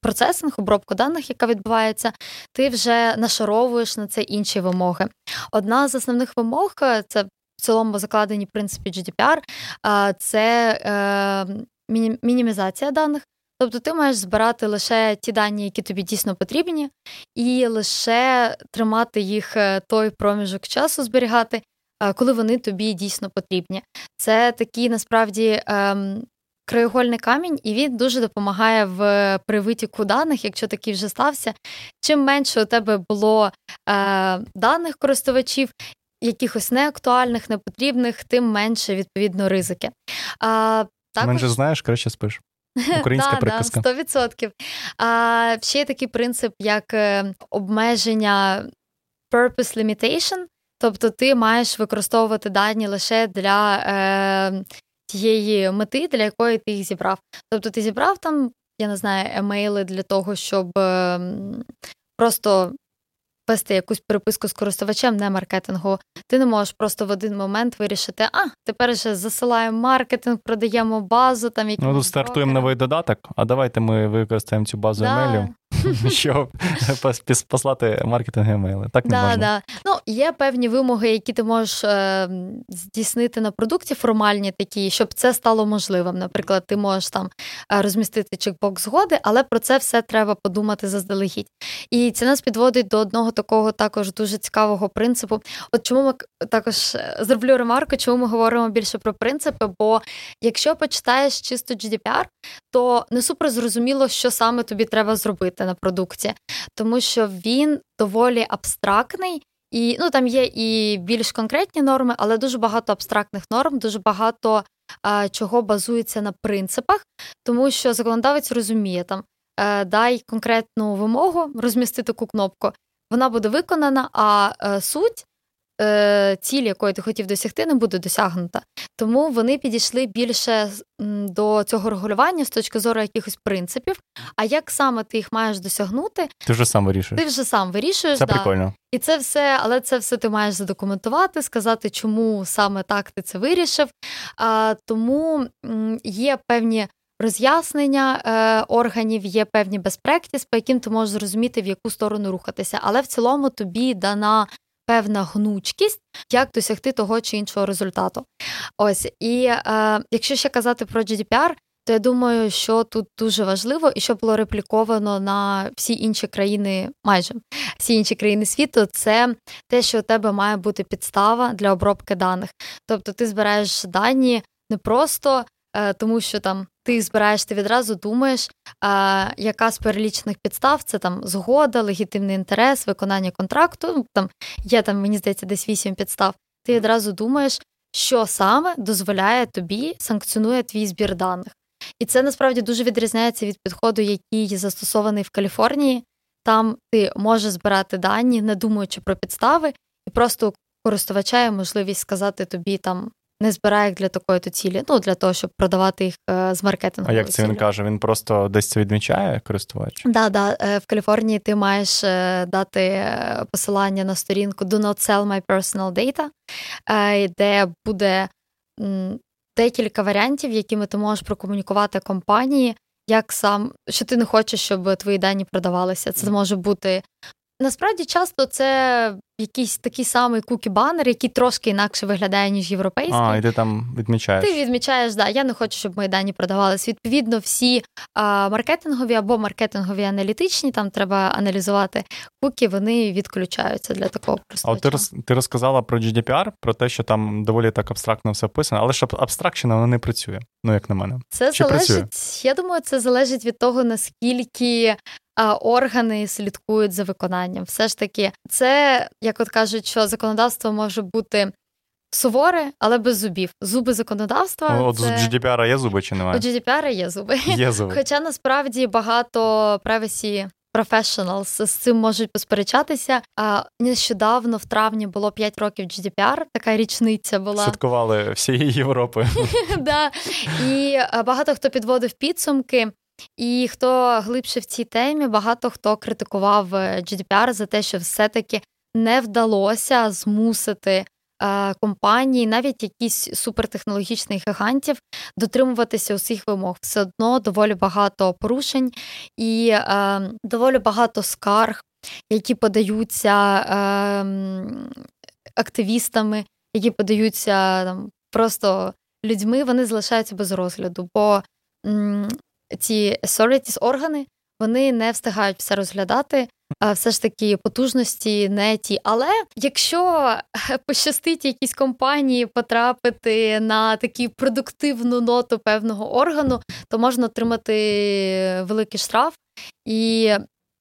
процесинг, обробку даних, яка відбувається, ти вже нашаровуєш на це інші вимоги. Одна з основних вимог е, це в цілому закладені в принципі GDPR, це е, мінімізація даних. Тобто ти маєш збирати лише ті дані, які тобі дійсно потрібні, і лише тримати їх той проміжок часу зберігати, коли вони тобі дійсно потрібні. Це такий насправді ем, краєгольний камінь, і він дуже допомагає в при витіку даних, якщо такий вже стався. Чим менше у тебе було е, даних користувачів, якихось неактуальних, непотрібних, тим менше відповідно ризики. А, також... Менше знаєш, краще спиш. Українська приказка. Да, 100%. А, Ще є такий принцип, як е, обмеження purpose limitation, Тобто ти маєш використовувати дані лише для е, тієї мети, для якої ти їх зібрав. Тобто ти зібрав там, я не знаю, емейли для того, щоб е, просто вести якусь переписку з користувачем, не маркетингу. Ти не можеш просто в один момент вирішити, а тепер же засилаємо маркетинг, продаємо базу. там Ну, тут стартуємо новий додаток, а давайте ми використаємо цю базу да. емейлів. щоб послати маркетинг емейли. Так не да, можна. Да. Ну, Є певні вимоги, які ти можеш е, здійснити на продукті формальні такі, щоб це стало можливим. Наприклад, ти можеш там е, розмістити чекбокс згоди, але про це все треба подумати заздалегідь. І це нас підводить до одного такого також дуже цікавого принципу. От чому ми також е, зроблю ремарку, чому ми говоримо більше про принципи? Бо якщо почитаєш чисто GDPR, то не супер зрозуміло, що саме тобі треба зробити на продукті, тому що він доволі абстрактний. І ну там є і більш конкретні норми, але дуже багато абстрактних норм, дуже багато е, чого базується на принципах, тому що законодавець розуміє там е, дай конкретну вимогу розмістити таку кнопку, вона буде виконана, а а е, суть е, ціль, якої ти хотів досягти, не буде досягнута. Тому вони підійшли більше до цього регулювання з точки зору якихось принципів. А як саме ти їх маєш досягнути? Ти вже сам вирішуєш. Ти вже сам вирішуєш. Це да. прикольно. І це все, але це все ти маєш задокументувати, сказати, чому саме так ти це вирішив. А, Тому є певні. Роз'яснення е, органів є певні безпректіс, по яким ти можеш зрозуміти, в яку сторону рухатися, але в цілому тобі дана певна гнучкість, як досягти того чи іншого результату. Ось і е, якщо ще казати про GDPR, то я думаю, що тут дуже важливо і що було репліковано на всі інші країни, майже всі інші країни світу, це те, що у тебе має бути підстава для обробки даних. Тобто ти збираєш дані не просто тому що там ти збираєш, ти відразу думаєш, яка з перелічених підстав це там згода, легітимний інтерес, виконання контракту. Ну, там є там, мені здається, десь вісім підстав. Ти відразу думаєш, що саме дозволяє тобі санкціонує твій збір даних. І це насправді дуже відрізняється від підходу, який застосований в Каліфорнії. Там ти можеш збирати дані, не думаючи про підстави, і просто користувача є можливість сказати тобі там не збирає їх для такої то цілі, ну для того, щоб продавати їх е, з маркетингу. А як це він каже? Він просто десь це відмічає користувач? Да, да. В Каліфорнії ти маєш дати посилання на сторінку Do not sell my personal data, де буде декілька варіантів, якими ти можеш прокомунікувати компанії, як сам що ти не хочеш, щоб твої дані продавалися. Це може бути Насправді часто це якийсь такий самий кукі-банер, який трошки інакше виглядає, ніж європейський. А, і ти там відмічаєш. Ти відмічаєш, да, я не хочу, щоб мої дані продавалися. Відповідно, всі а, маркетингові або маркетингові аналітичні, там треба аналізувати куки, вони відключаються для такого А от ти роз, ти розказала про GDPR, про те, що там доволі так абстрактно все описано, але ж абстракщина вона не працює, ну як на мене. Це Чи залежить, працює? я думаю, це залежить від того, наскільки органи слідкують за виконанням. Все ж таки, це як от кажуть, що законодавство може бути. Суворе, але без зубів. Зуби законодавства. От це... у GDPR є зуби чи немає? У GDPR є зуби. Є зуби. Хоча насправді багато privacy professionals з цим можуть посперечатися. А нещодавно, в травні, було 5 років GDPR, така річниця була. Святкували всієї Європи. Да. І багато хто підводив підсумки. І хто глибше в цій темі, багато хто критикував е, GDPR за те, що все-таки не вдалося змусити е, компанії, навіть якісь супертехнологічних гігантів, дотримуватися усіх вимог. Все одно доволі багато порушень і е, доволі багато скарг, які подаються е, активістами, які подаються там просто людьми, вони залишаються без розгляду. бо ці authorities, органи вони не встигають все розглядати. Все ж таки потужності не ті. Але якщо пощастить якійсь компанії потрапити на таку продуктивну ноту певного органу, то можна отримати великий штраф. І,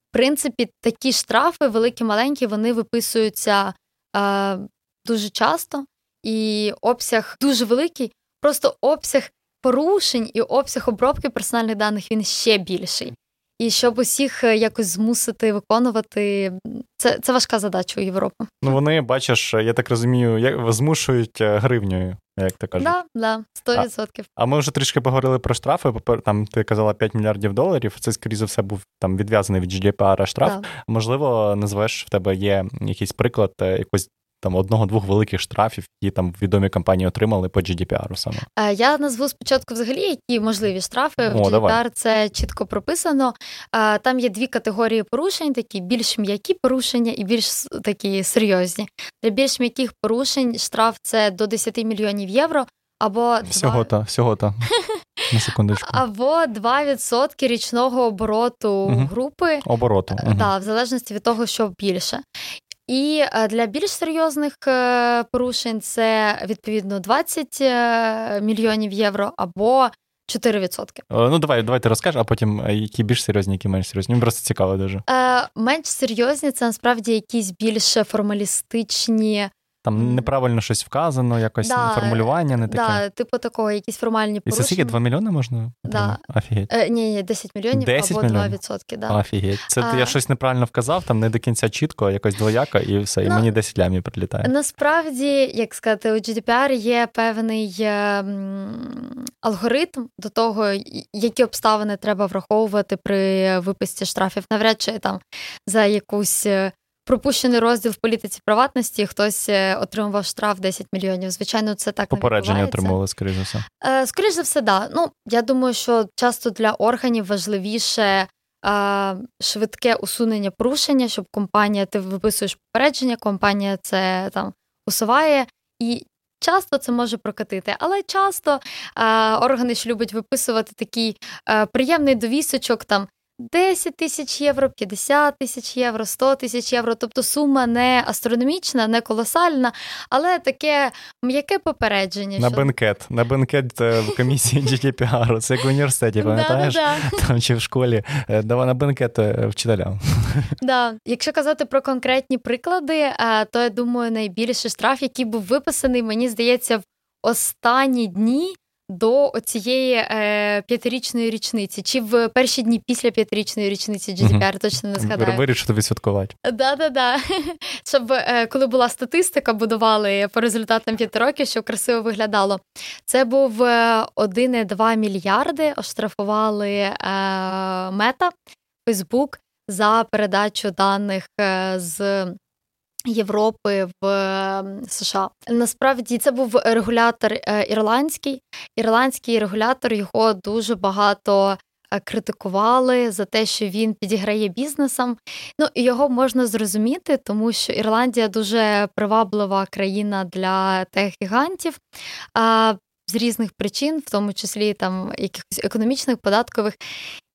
в принципі, такі штрафи, великі, маленькі, вони виписуються е, дуже часто, і обсяг дуже великий. Просто обсяг порушень і обсяг обробки персональних даних він ще більший. І щоб усіх е, якось змусити виконувати, це це важка задача у Європи. Ну вони бачиш, я так розумію, як змушують е, гривнею, як ти кажеш. Да, да, 100%. А, а ми вже трішки поговорили про штрафи. Там ти казала 5 мільярдів доларів. Це скоріше за все був там відв'язаний від GDPR штраф. Да. Можливо, назвеш в тебе є якийсь приклад е, якось там одного-двох великих штрафів, які там відомі компанії отримали по GDPR саме. Е, я назву спочатку взагалі, які можливі штрафи. О, в GDPR давай. це чітко прописано. Е, там є дві категорії порушень: такі більш м'які порушення і більш такі серйозні. Для більш м'яких порушень штраф це до 10 мільйонів євро. Або всього 2... та всього та на секундочку. Або 2% річного обороту угу. групи обороту угу. та в залежності від того, що більше. І е, для більш серйозних е, порушень це відповідно 20 е, мільйонів євро або 4%. Ну, давай, давай ти розкажеш, а потім які більш серйозні, які менш серйозні. Мені просто цікаво дуже. Менш серйозні це насправді якісь більш формалістичні там неправильно щось вказано, якось да, формулювання не таке. Да, Типу такого, якісь формальні порушення. І це скільки 2 мільйони можна? Да. Офігеть. Е, Ні, ні, 10 мільйонів 10 або мільйонів? 2%. Да. Офігеть. Це а... я щось неправильно вказав, там не до кінця чітко, якось двояка, і все, і ну, мені 10 лямів прилітає. Насправді, як сказати, у GDPR є певний е, алгоритм до того, які обставини треба враховувати при виписці штрафів. Навряд чи там за якусь. Пропущений розділ в політиці приватності, хтось е, отримував штраф 10 мільйонів. Звичайно, це так попередження отримували, скоріш за все. Е, скоріш за все, да. Ну я думаю, що часто для органів важливіше. Е, швидке усунення порушення, щоб компанія ти виписуєш попередження, компанія це там усуває, і часто це може прокатити. Але часто е, органи ж люблять виписувати такий е, приємний довісочок, там 10 тисяч євро, 50 тисяч євро, 100 тисяч євро. Тобто сума не астрономічна, не колосальна, але таке м'яке попередження. На що... бенкет. На бенкет е, в комісії GDPR. Це як в університеті, пам'ятаєш? Там чи в школі. Е, давай на бенкет е, вчителям. Да. Якщо казати про конкретні приклади, то я думаю, найбільший штраф, який був виписаний, мені здається, в останні дні до цієї е, п'ятирічної річниці, чи в перші дні після п'ятирічної річниці GDPR, угу. точно не згадаю. Вирішити відсвяткувати. Да, да, да. Щоб е, коли була статистика, будували по результатам п'яти років, щоб красиво виглядало. Це був 1,2 е, мільярди. Оштрафували е, мета Фейсбук за передачу даних е, з. Європи в США насправді це був регулятор е, ірландський. Ірландський регулятор його дуже багато е, критикували за те, що він підіграє бізнесам. Ну його можна зрозуміти, тому що Ірландія дуже приваблива країна для тех-гігантів. З різних причин, в тому числі там якихось економічних податкових,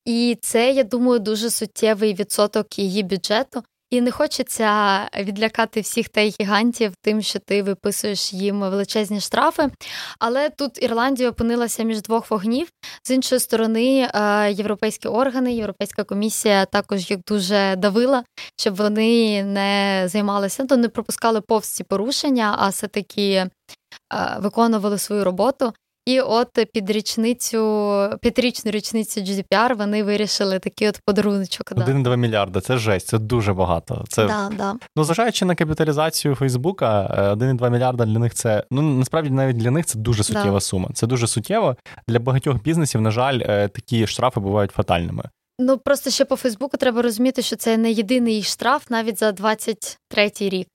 і це, я думаю, дуже суттєвий відсоток її бюджету. І не хочеться відлякати всіх та гігантів тим, що ти виписуєш їм величезні штрафи. Але тут Ірландія опинилася між двох вогнів. З іншої сторони, е, європейські органи, Європейська комісія також їх дуже давила, щоб вони не займалися, то не пропускали повз ці порушення, а все таки е, виконували свою роботу. І от під річницю, п'ятирічну річницю GDPR вони вирішили такий от подаруночок. 1,2 да. мільярда це жесть, це дуже багато. Це да, да. ну зважаючи на капіталізацію Фейсбука, 1,2 мільярда для них це ну насправді навіть для них це дуже суттєва сума. Це дуже суттєво для багатьох бізнесів. На жаль, е, такі штрафи бувають фатальними. Ну просто ще по Фейсбуку треба розуміти, що це не єдиний штраф навіть за 23-й рік.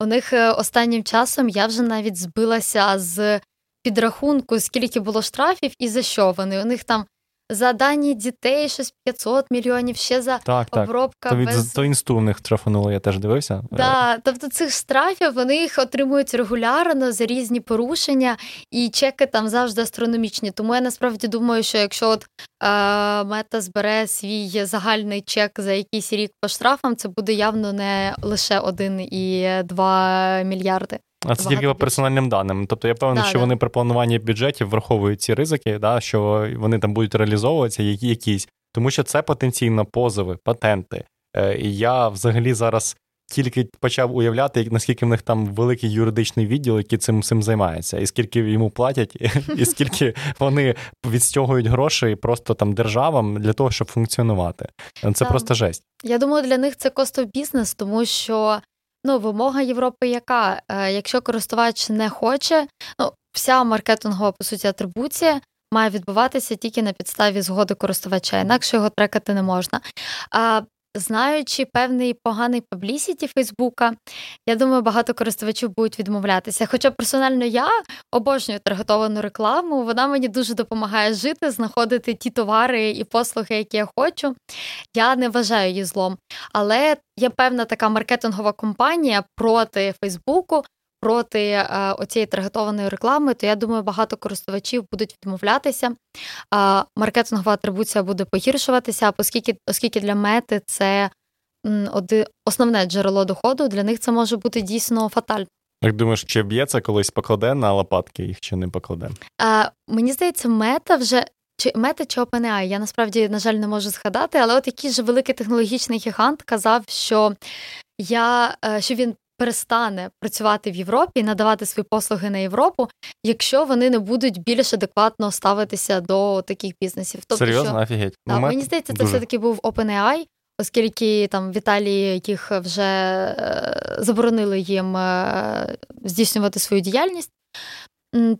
У них е, останнім часом я вже навіть збилася з підрахунку, скільки було штрафів і за що вони. У них там за дані дітей щось 500 мільйонів, ще за так, обробка. Так. То від без... то інсту в них штрафануло, я теж дивився. Да, Тобто цих штрафів вони їх отримують регулярно за різні порушення, і чеки там завжди астрономічні. Тому я насправді думаю, що якщо от е, мета збере свій загальний чек за якийсь рік по штрафам, це буде явно не лише 1,2 мільярди. А це тільки по персональним даним. Тобто я певний, да, що да. вони при плануванні бюджетів враховують ці ризики, да, що вони там будуть реалізовуватися, які якісь, тому що це потенційно позови, патенти. Е, і я взагалі зараз тільки почав уявляти, наскільки в них там великий юридичний відділ, який цим цим займається, і скільки йому платять, і скільки вони відстягують грошей просто там державам для того, щоб функціонувати. Це просто жесть. Я думаю, для них це костов бізнес, тому що Ну, вимога Європи, яка е, якщо користувач не хоче, ну вся маркетингова по суті атрибуція має відбуватися тільки на підставі згоди користувача, інакше його трекати не можна. А знаючи певний поганий паблісіті Фейсбука, я думаю, багато користувачів будуть відмовлятися. Хоча персонально я обожнюю таргетовану рекламу, вона мені дуже допомагає жити, знаходити ті товари і послуги, які я хочу. Я не вважаю її злом. Але є певна така маркетингова компанія проти Фейсбуку, проти е, оцієї таргетованої реклами, то я думаю, багато користувачів будуть відмовлятися. Маркетингова атрибуція буде погіршуватися, оскільки, оскільки для мети це основне джерело доходу, для них це може бути дійсно фатально. Як думаєш, чи б'ється колись покладе на лопатки їх чи не покладе? А, Мені здається, мета вже чи мета чи OpenAI, я насправді, на жаль, не можу згадати, але от якийсь же великий технологічний гігант казав, що я е, що він перестане працювати в Європі і надавати свої послуги на Європу, якщо вони не будуть більш адекватно ставитися до таких бізнесів. Тобто, Серйозно, що, офігеть. Так, Мені здається, це дуже. все таки був OpenAI, Оскільки там в Італії їх вже е, заборонили їм е, здійснювати свою діяльність,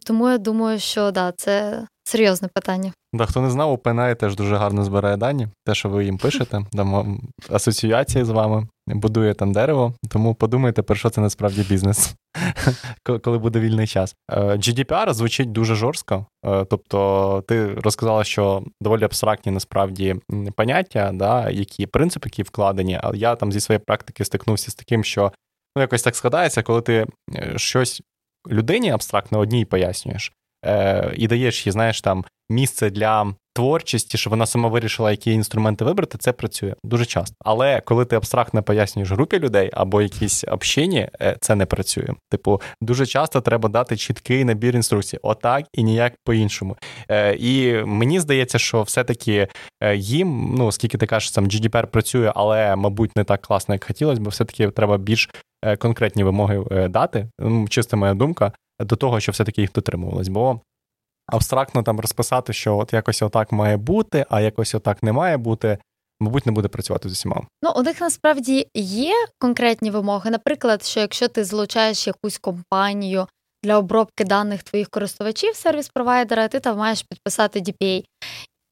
тому я думаю, що да, це серйозне питання. Да, хто не знав, OpenAI теж дуже гарно збирає дані. Те, що ви їм пишете, там асоціації з вами, будує там дерево. Тому подумайте, про що це насправді бізнес, коли буде вільний час. Е, GDPR звучить дуже жорстко. Е, тобто, ти розказала, що доволі абстрактні насправді поняття, да, які принципи, які вкладені. Але я там зі своєї практики стикнувся з таким, що ну якось так складається, коли ти е, щось людині абстрактно одній пояснюєш е, і даєш їй, знаєш, там місце для творчості, щоб вона сама вирішила, які інструменти вибрати, це працює дуже часто. Але коли ти абстрактно пояснюєш групі людей або якісь общині, е, це не працює. Типу, дуже часто треба дати чіткий набір інструкцій, отак і ніяк по-іншому. Е, і мені здається, що все-таки е, їм, ну оскільки ти кажеш, там GDPR працює, але, мабуть, не так класно, як хотілося, бо все-таки треба більш конкретні вимоги дати. Чиста моя думка до того, що все-таки їх дотримувалось. Бо абстрактно там розписати, що от якось отак має бути, а якось отак не має бути. Мабуть, не буде працювати з усіма. Ну, у них насправді є конкретні вимоги. Наприклад, що якщо ти залучаєш якусь компанію для обробки даних твоїх користувачів сервіс-провайдера, ти там маєш підписати DPA.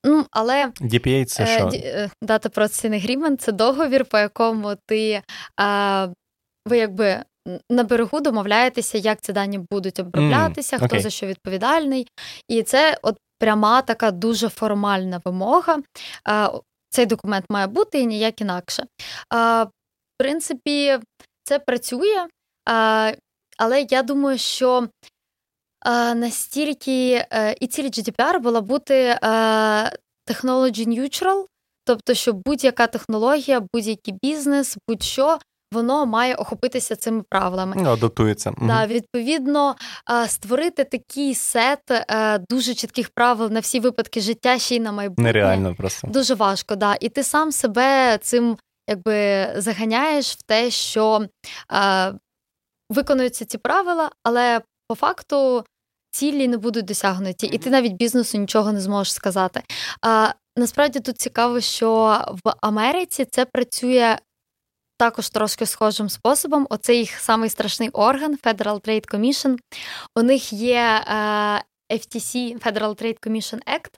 Ну, але DPA це що? Е, Data Processing Agreement – це договір, по якому ти а, ви якби на берегу домовляєтеся, як ці дані будуть оброблятися, mm, хто за що відповідальний. І це от пряма така дуже формальна вимога. Цей документ має бути і ніяк інакше. В принципі, це працює, але я думаю, що настільки е, і ціль GDPR була бути е, technology neutral, тобто, що будь-яка технологія, будь-який бізнес, будь-що. Воно має охопитися цими правилами. Ну, адаптується. Да, Відповідно, створити такий сет е, дуже чітких правил на всі випадки життя ще й на майбутнє. Нереально просто. Дуже важко, да. І ти сам себе цим якби заганяєш в те, що е, виконуються ці правила, але по факту цілі не будуть досягнуті, і ти навіть бізнесу нічого не зможеш сказати. А насправді тут цікаво, що в Америці це працює. Також трошки схожим способом. Оце їх самий страшний орган Federal Trade Commission. У них є е, FTC Federal Trade Commission Act,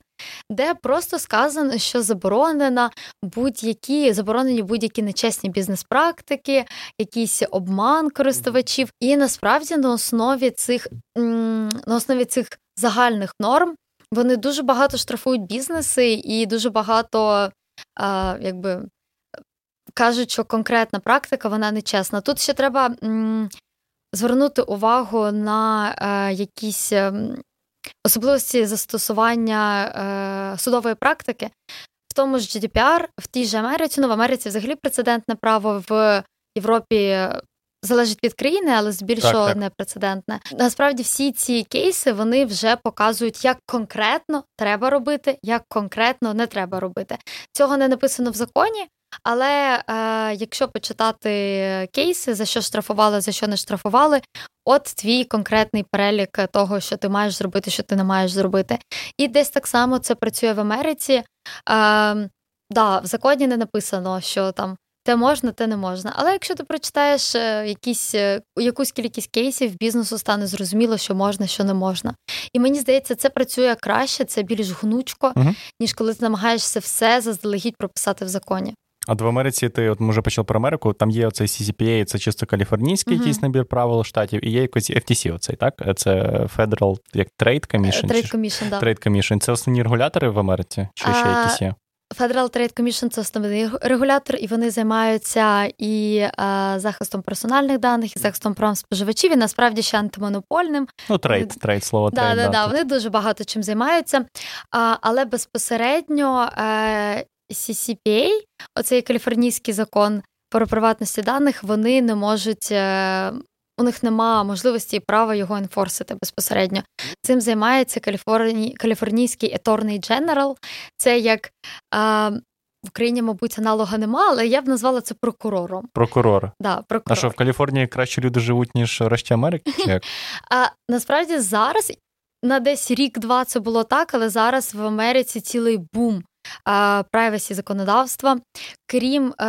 де просто сказано, що заборонено будь-які заборонені будь-які нечесні бізнес-практики, якийсь обман користувачів. І насправді на основі цих на основі цих загальних норм вони дуже багато штрафують бізнеси і дуже багато а, якби. Кажуть, що конкретна практика вона нечесна. Тут ще треба м, звернути увагу на е, якісь ем, особливості застосування е, судової практики. В тому ж GDPR, в тій же Америці, ну в Америці взагалі прецедентне право в Європі залежить від країни, але здебільшого так, так. не прецедентне. Насправді всі ці кейси вони вже показують, як конкретно треба робити, як конкретно не треба робити. Цього не написано в законі, але е, якщо почитати кейси, за що штрафували, за що не штрафували, от твій конкретний перелік того, що ти маєш зробити, що ти не маєш зробити. І десь так само це працює в Америці. Е, да, В законі не написано, що там. Те можна, те не можна. Але якщо ти прочитаєш е, якісь, е, якусь кількість кейсів, бізнесу стане зрозуміло, що можна, що не можна. І мені здається, це працює краще, це більш гнучко, uh ніж коли ти намагаєшся все заздалегідь прописати в законі. А в Америці ти от може почав про Америку. Там є оцей CCPA, це чисто каліфорнійський uh-huh. якийсь набір правил штатів, і є якийсь FTC, оцей, так? Це Federal як Trade Commission? Trade Commission, да. Trade Commission. Це основні регулятори в Америці? Чи ще якісь є? Federal Trade Commission – це основний регулятор, і вони займаються і е, захистом персональних даних, і захистом прав споживачів, і насправді ще антимонопольним. Ну, trade, trade, слово да, trade. Да, да, Вони дуже багато чим займаються. А, Але безпосередньо е, CCPA, оцей каліфорнійський закон про приватності даних, вони не можуть. Е, у них нема можливості і права його enforce ити безпосередньо. Цим займається Каліфорні... каліфорнійський Attorney General. Це як а, в Україні, мабуть, аналога нема, але я б назвала це прокурором. Прокурор. Да, прокурор. А що в Каліфорнії краще люди живуть, ніж решті Америки? Як? А насправді зараз на десь рік-два це було так, але зараз в Америці цілий бум прайвесі законодавства. Крім е,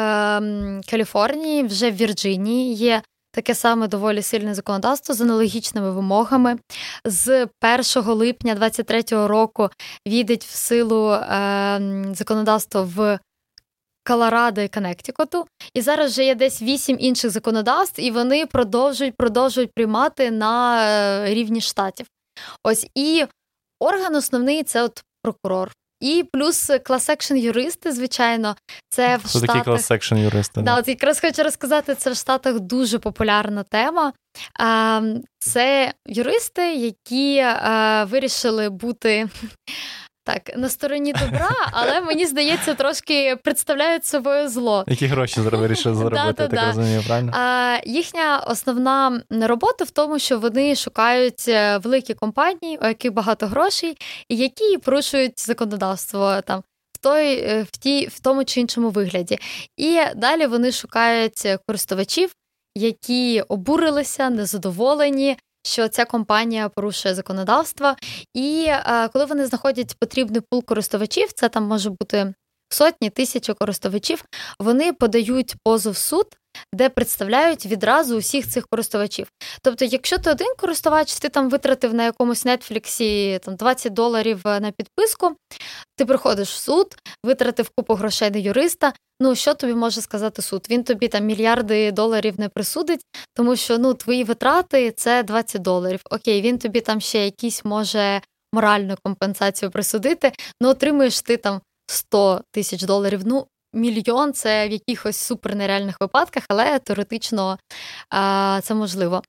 Каліфорнії, вже в Вірджинії є. Таке саме доволі сильне законодавство з аналогічними вимогами. З 1 липня 2023 року війдеть в силу е, законодавство в Колорадо і Коннектикуту. І зараз вже є десь вісім інших законодавств, і вони продовжують продовжують приймати на е, рівні штатів. Ось і орган основний це от прокурор. І плюс клас-екшн юристи, звичайно, це в Що Штатах... такі клас-екшн юристи? Да, от якраз хочу розказати, це в Штатах дуже популярна тема. Це юристи, які вирішили бути так, на стороні добра, але мені здається, трошки представляють собою зло. Які гроші вирішили заробити, так розумію, правильно? А, Їхня основна робота в тому, що вони шукають е, великі компанії, у яких багато грошей, і які порушують законодавство там. В той, е, в тій, в тому чи іншому вигляді. І далі вони шукають користувачів, які обурилися, незадоволені, що ця компанія порушує законодавство, і е, коли вони знаходять потрібний пул користувачів, це там може бути сотні тисячі користувачів, вони подають позов суд. Де представляють відразу усіх цих користувачів. Тобто, якщо ти один користувач, ти там витратив на якомусь Нетфліксі там 20 доларів е, на підписку, ти приходиш в суд, витратив купу грошей на юриста. Ну що тобі може сказати суд? Він тобі там мільярди доларів не присудить, тому що ну твої витрати це 20 доларів. Окей, він тобі там ще якісь може моральну компенсацію присудити, ну отримуєш ти там 100 тисяч доларів. Ну, мільйон це в якихось супернереальних випадках, але теоретично а, це можливо.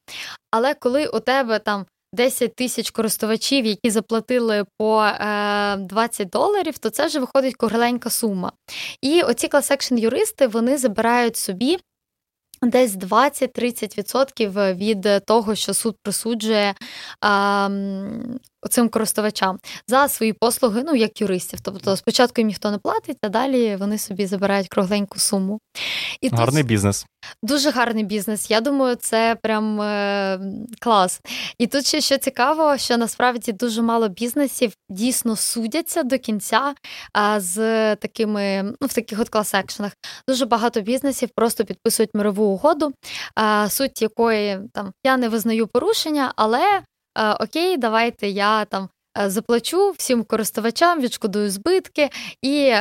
Але коли у тебе там 10 тисяч користувачів, які заплатили по е, 20 доларів, то це вже виходить кругленька сума. І оці клас-екшн юристи вони забирають собі. Десь 20-30% від того, що суд присуджує а, цим користувачам за свої послуги, ну як юристів. Тобто спочатку їм ніхто не платить, а далі вони собі забирають кругленьку суму. І Гарний тут... бізнес. Дуже гарний бізнес. Я думаю, це прям е, клас. І тут ще що цікаво, що насправді дуже мало бізнесів дійсно судяться до кінця а, з такими, ну в таких от клас-екшенах. Дуже багато бізнесів просто підписують мирову угоду, а, суть якої там я не визнаю порушення, але окей, давайте я там. Е, заплачу всім користувачам, відшкодую збитки і е,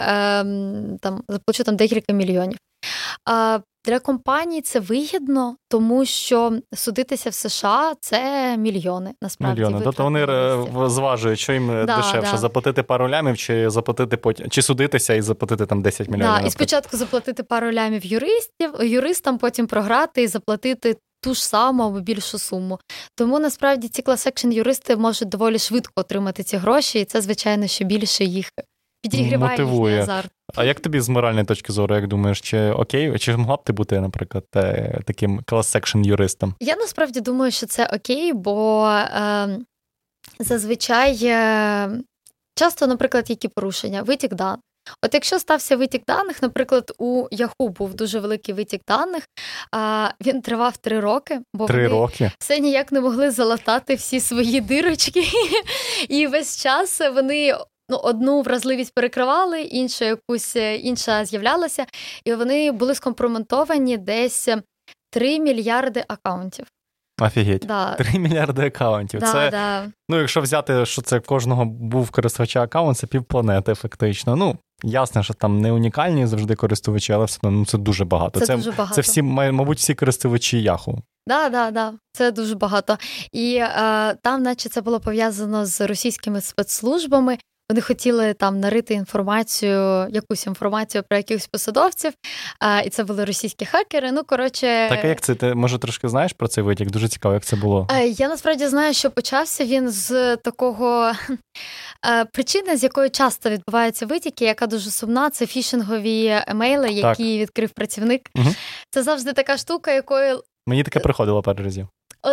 там заплачу там декілька мільйонів. Для компаній це вигідно, тому що судитися в США це мільйони. Насправді мільйони. Тобто вони е, зважують, що їм да, дешевше да. заплатити пару лямів, чи заплатити потім, чи судитися і заплатити там 10 мільйонів. Да, І спочатку заплатити пару лямів юристів, юристам, потім програти і заплатити. Ту ж саму або більшу суму. Тому насправді ці клас-екшн юристи можуть доволі швидко отримати ці гроші, і це, звичайно, ще більше їх підігріває Мотивує. їхній азарт. А як тобі з моральної точки зору, як думаєш, чи окей, чи могла б ти бути, наприклад, е, таким клас-секшн юристом? Я насправді думаю, що це окей, бо е, зазвичай е, часто, наприклад, які порушення, витік даних. От якщо стався витік даних, наприклад, у Яху був дуже великий витік даних, а він тривав три роки, бо три вони роки. все ніяк не могли залатати всі свої дирочки, і весь час вони ну, одну вразливість перекривали, іншу якусь е, інша з'являлася, і вони були скомпроментовані десь 3 мільярди акаунтів. Офігеть. Да. 3 мільярди акаунтів. Да, це, да. Ну, якщо взяти, що це кожного був користувача аккаунт, це півпланети, фактично. Ну, ясно, що там не унікальні завжди користувачі, але все одно ну, це дуже багато. Це, це дуже багато. Це всі, мабуть, всі користувачі Яху. Да, да, да, це дуже багато. І е, там, наче це було пов'язано з російськими спецслужбами, вони хотіли там нарити інформацію, якусь інформацію про якихось посадовців, а, і це були російські хакери. Ну коротше, так а як це ти може трошки знаєш про цей витік? Дуже цікаво, як це було. Я насправді знаю, що почався він з такого причини, з якої часто відбуваються витіки, яка дуже сумна. Це фішингові email и, які так. відкрив працівник. Угу. Це завжди така штука, якою мені таке приходило пару разів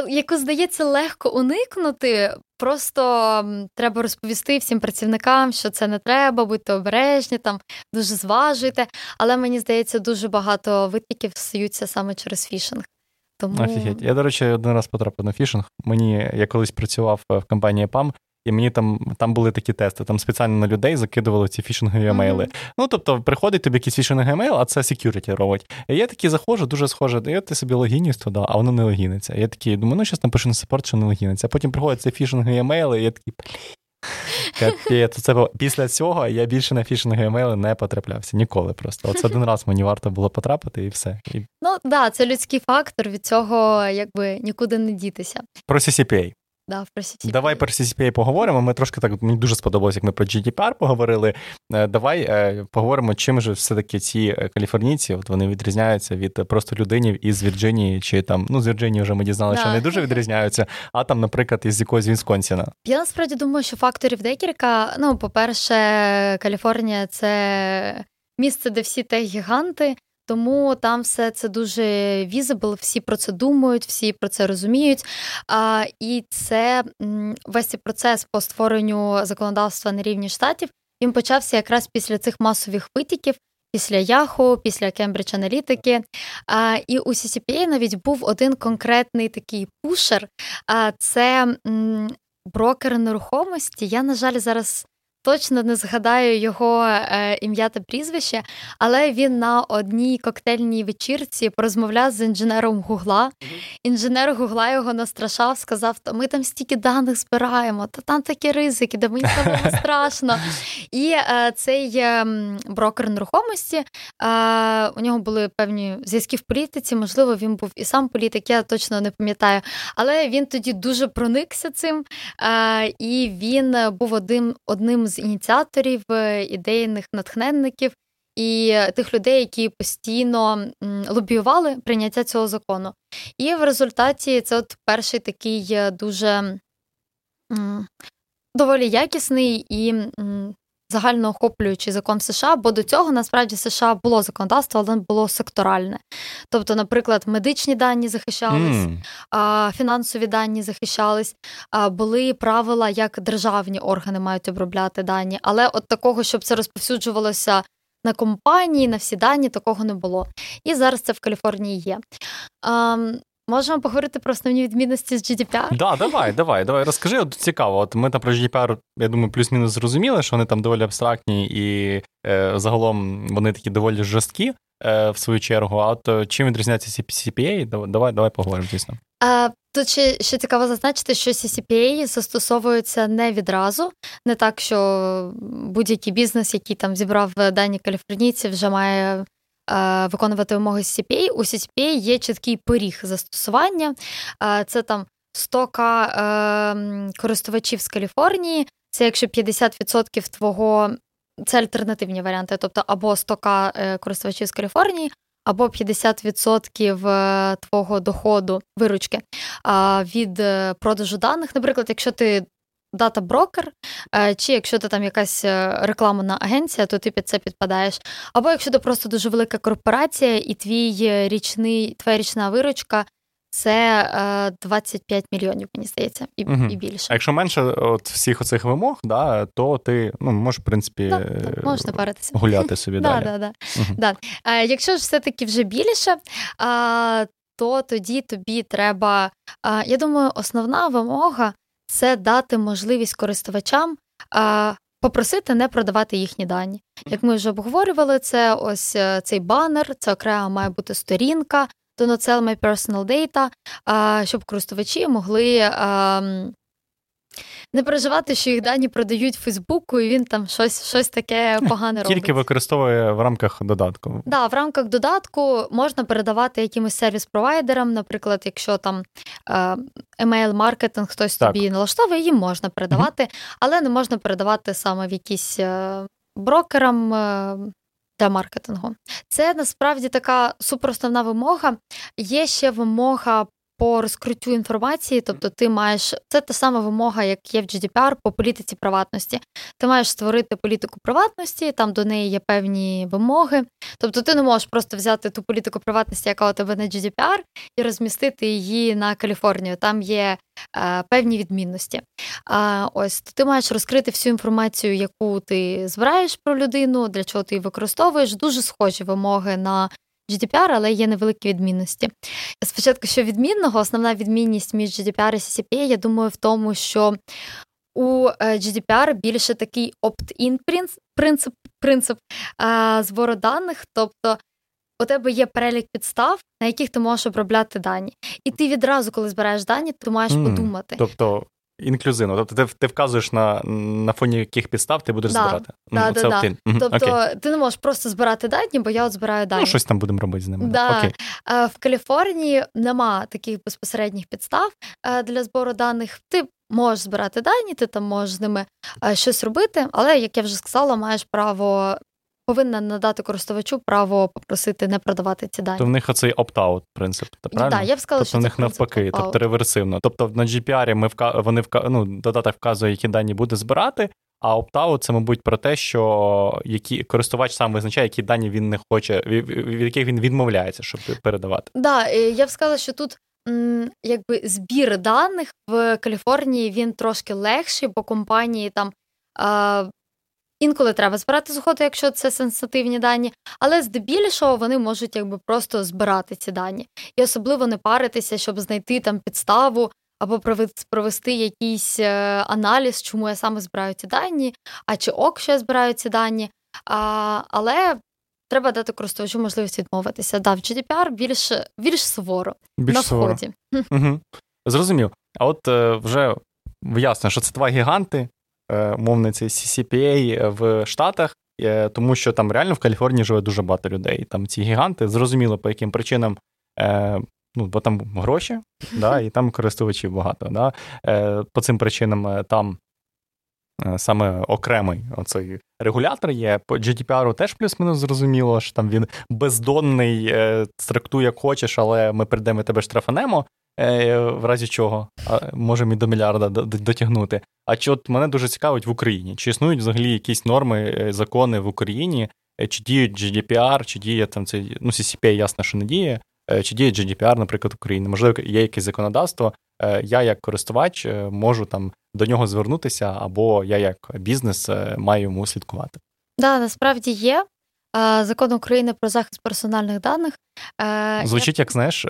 яку здається легко уникнути. Просто треба розповісти всім працівникам, що це не треба, будьте обережні, там дуже зважуйте. Але мені здається, дуже багато витіків стаються саме через фішинг. Тому... Офігеть. Я, до речі, один раз потрапив на фішинг. Мені я колись працював в компанії PAM, і мені там там були такі тести, там спеціально на людей закидували ці фішингові емейли. Mm-hmm. Ну, тобто, приходить тобі якийсь фішинговий емейл, а це security робить. І я такий заходжу, дуже схоже, я ти собі логінюсь туди, а воно не логіниться. Я такий, думаю, ну зараз напишу на саппорт, що не логіниться. А потім приходять ці фішингові емейли, і я такий. Капець, це після цього я більше на фішингові емейли не потраплявся ніколи. Просто Оце один раз мені варто було потрапити, і все. І... Ну так, да, це людський фактор. Від цього якби нікуди не дітися. Про CCPA. Да, про CCPA. Давай про CCPA поговоримо. Ми трошки так мені дуже сподобалось, як ми про GDPR поговорили. Е, давай е, поговоримо, чим же все-таки ці е, каліфорнійці от вони відрізняються від просто людинів із Вірджинії, чи там ну з Вірджинії вже ми дізналися, да. що не дуже відрізняються. А там, наприклад, із якогось Вінсконсіна. Я насправді думаю, що факторів декілька. Ну, по-перше, Каліфорнія це місце, де всі тех гіганти. Тому там все це дуже візибл, всі про це думають, всі про це розуміють. А, І це весь цей процес по створенню законодавства на рівні штатів він почався якраз після цих масових витіків. після Yahoo, після Cambridge Аналітики. І у CCPA навіть був один конкретний такий пушер. А, Це брокер нерухомості. Я, на жаль, зараз точно не згадаю його е, ім'я та прізвище, але він на одній коктейльній вечірці порозмовляв з інженером Гугла. Інженер Гугла його настрашав, сказав: ми там стільки даних збираємо, та там такі ризики, де мені самому страшно. І е, цей е, брокер нерухомості е, у нього були певні зв'язки в політиці. Можливо, він був і сам політик, я точно не пам'ятаю. Але він тоді дуже проникся цим, е, і він був одним одним з ініціаторів, е, ідейних натхненників і тих людей, які постійно лобіювали прийняття цього закону. І в результаті це от перший такий е, дуже доволі якісний і загальноохоплюючий закон США, бо до цього насправді США було законодавство, але було секторальне. Тобто, наприклад, медичні дані захищались, mm. фінансові дані захищались, були правила, як державні органи мають обробляти дані, але от такого, щоб це розповсюджувалося. На компанії, на всі дані такого не було. І зараз це в Каліфорнії є. Можемо поговорити про основні відмінності з GDPR? Да, давай, давай, давай. Розкажи, от цікаво. От ми там про GDPR, я думаю, плюс-мінус зрозуміли, що вони там доволі абстрактні і е, загалом вони такі доволі жорсткі е, в свою чергу. А от е, чим відрізняється CCPA? Давай, давай поговоримо, звісно. А, Тут ще, ще цікаво зазначити, що CCPA застосовуються не відразу, не так, що будь-який бізнес, який там зібрав дані каліфорнійців, вже має виконувати вимоги CCPA, у CCPA є чіткий поріг застосування. Е, це там 100к е, користувачів з Каліфорнії. Це якщо 50% твого. Це альтернативні варіанти, тобто або 100к користувачів з Каліфорнії, або 50% твого доходу виручки від продажу даних. Наприклад, якщо ти дата-брокер, е, чи якщо ти там якась е, рекламна агенція, то ти під це підпадаєш. Або якщо ти просто дуже велика корпорація, і твій е, річний, твоя річна виручка. Це 25 мільйонів, мені здається, і угу. і більше. А якщо менше от всіх оцих вимог, да, то ти ну, можеш, в принципі, да, да, можеш не паритися. гуляти собі далі. Да, да, угу. да. А, Якщо ж все-таки вже більше, а, то тоді тобі треба. А, Я думаю, основна вимога це дати можливість користувачам попросити не продавати їхні дані. Як ми вже обговорювали, це ось е, цей банер, це окремо має бути сторінка до not sell my personal data, щоб користувачі могли. Не переживати, що їх дані продають Фейсбуку, і він там щось щось таке погане робить. Тільки використовує в рамках додатку. Так, да, в рамках додатку можна передавати якимось сервіс-провайдерам, наприклад, якщо там емейл-маркетинг хтось так. тобі налаштовує, їм можна передавати, mm-hmm. але не можна передавати саме в якісь е, брокерам. Е, для маркетингу. Це насправді така суперосновна вимога. Є ще вимога по розкриттю інформації, тобто ти маєш це та сама вимога, як є в GDPR по політиці приватності. Ти маєш створити політику приватності, там до неї є певні вимоги. Тобто ти не можеш просто взяти ту політику приватності, яка у тебе на GDPR, і розмістити її на Каліфорнію. Там є е, певні відмінності. А ось ти маєш розкрити всю інформацію, яку ти збираєш про людину, для чого ти її використовуєш. Дуже схожі вимоги на GDPR, але є невеликі відмінності. Спочатку, що відмінного, основна відмінність між GDPR і CCPA, я думаю, в тому, що у е, GDPR більше такий opt-in принцип принцип збору даних, тобто у тебе є перелік підстав, на яких ти можеш обробляти дані. І ти відразу, коли збираєш дані, ти маєш mm, подумати. Тобто Інклюзивно, тобто ти ти вказуєш на на фоні яких підстав ти будеш да, збирати. Да, ну, це да, ти. Тобто Окей. ти не можеш просто збирати дані, бо я от збираю дані. Ну, щось там будемо робити з ними. Да. Окей. В Каліфорнії нема таких безпосередніх підстав е, для збору даних. Ти можеш збирати дані, ти там можеш з ними е, щось робити, але, як я вже сказала, маєш право повинна надати користувачу право попросити не продавати ці дані. То в них оцей опт-аут принцип, правильно? Да, я б сказала, тобто що в них навпаки, opt-out. тобто реверсивно. Тобто на GPR ми вка... вони вка... ну, додаток вказує, які дані буде збирати. А опт-аут – це, мабуть, про те, що які користувач сам визначає, які дані він не хоче, від яких він відмовляється, щоб передавати. Так, да, я б сказала, що тут якби збір даних в Каліфорнії він трошки легший, бо компанії там Інколи треба збирати згоду, якщо це сенситивні дані, але здебільшого вони можуть якби просто збирати ці дані і особливо не паритися, щоб знайти там підставу або провести якийсь е, аналіз, чому я саме збираю ці дані, а чи ок, що я збираю ці дані. А, Але треба дати користувачу можливість відмовитися. Да, в GDPR більш більш суворо більш на суворо. вході. Угу. Зрозумів. А от е, вже ясно, що це два гіганти, е, мовний цей CCPA в Штатах, е, тому що там реально в Каліфорнії живе дуже багато людей. Там ці гіганти, зрозуміло, по яким причинам. Е, Ну, бо там гроші, да, і там користувачів багато. Да. По цим причинам там саме окремий оцей регулятор є. По GDPR теж плюс-мінус зрозуміло, що там він бездонний, трактуй як хочеш, але ми прийдемо тебе штрафанемо. Е, в разі чого можемо і до мільярда дотягнути. А чи от мене дуже цікавить в Україні? Чи існують взагалі якісь норми, е, закони в Україні? Е, чи діють GDPR, чи діє там цей ну, CCPA, ясно, що не діє, чи діє GDPR, наприклад, в Україні? Можливо, є якесь законодавство. Я, як користувач, можу там до нього звернутися, або я, як бізнес, маю йому слідкувати. Так, да, насправді є. Закон України про захист персональних даних. Звучить, як знаєш,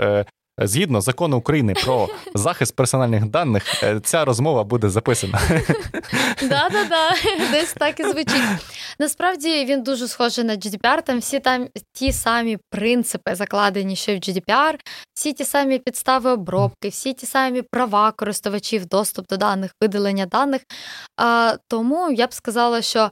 Згідно закону України про захист персональних даних, е, ця розмова буде записана. Да-да-да, десь так і звучить. Насправді він дуже схожий на GDPR, Там всі там ті самі принципи закладені, що й в GDPR, всі ті самі підстави обробки, всі ті самі права користувачів, доступ до даних, видалення даних. Тому я б сказала, що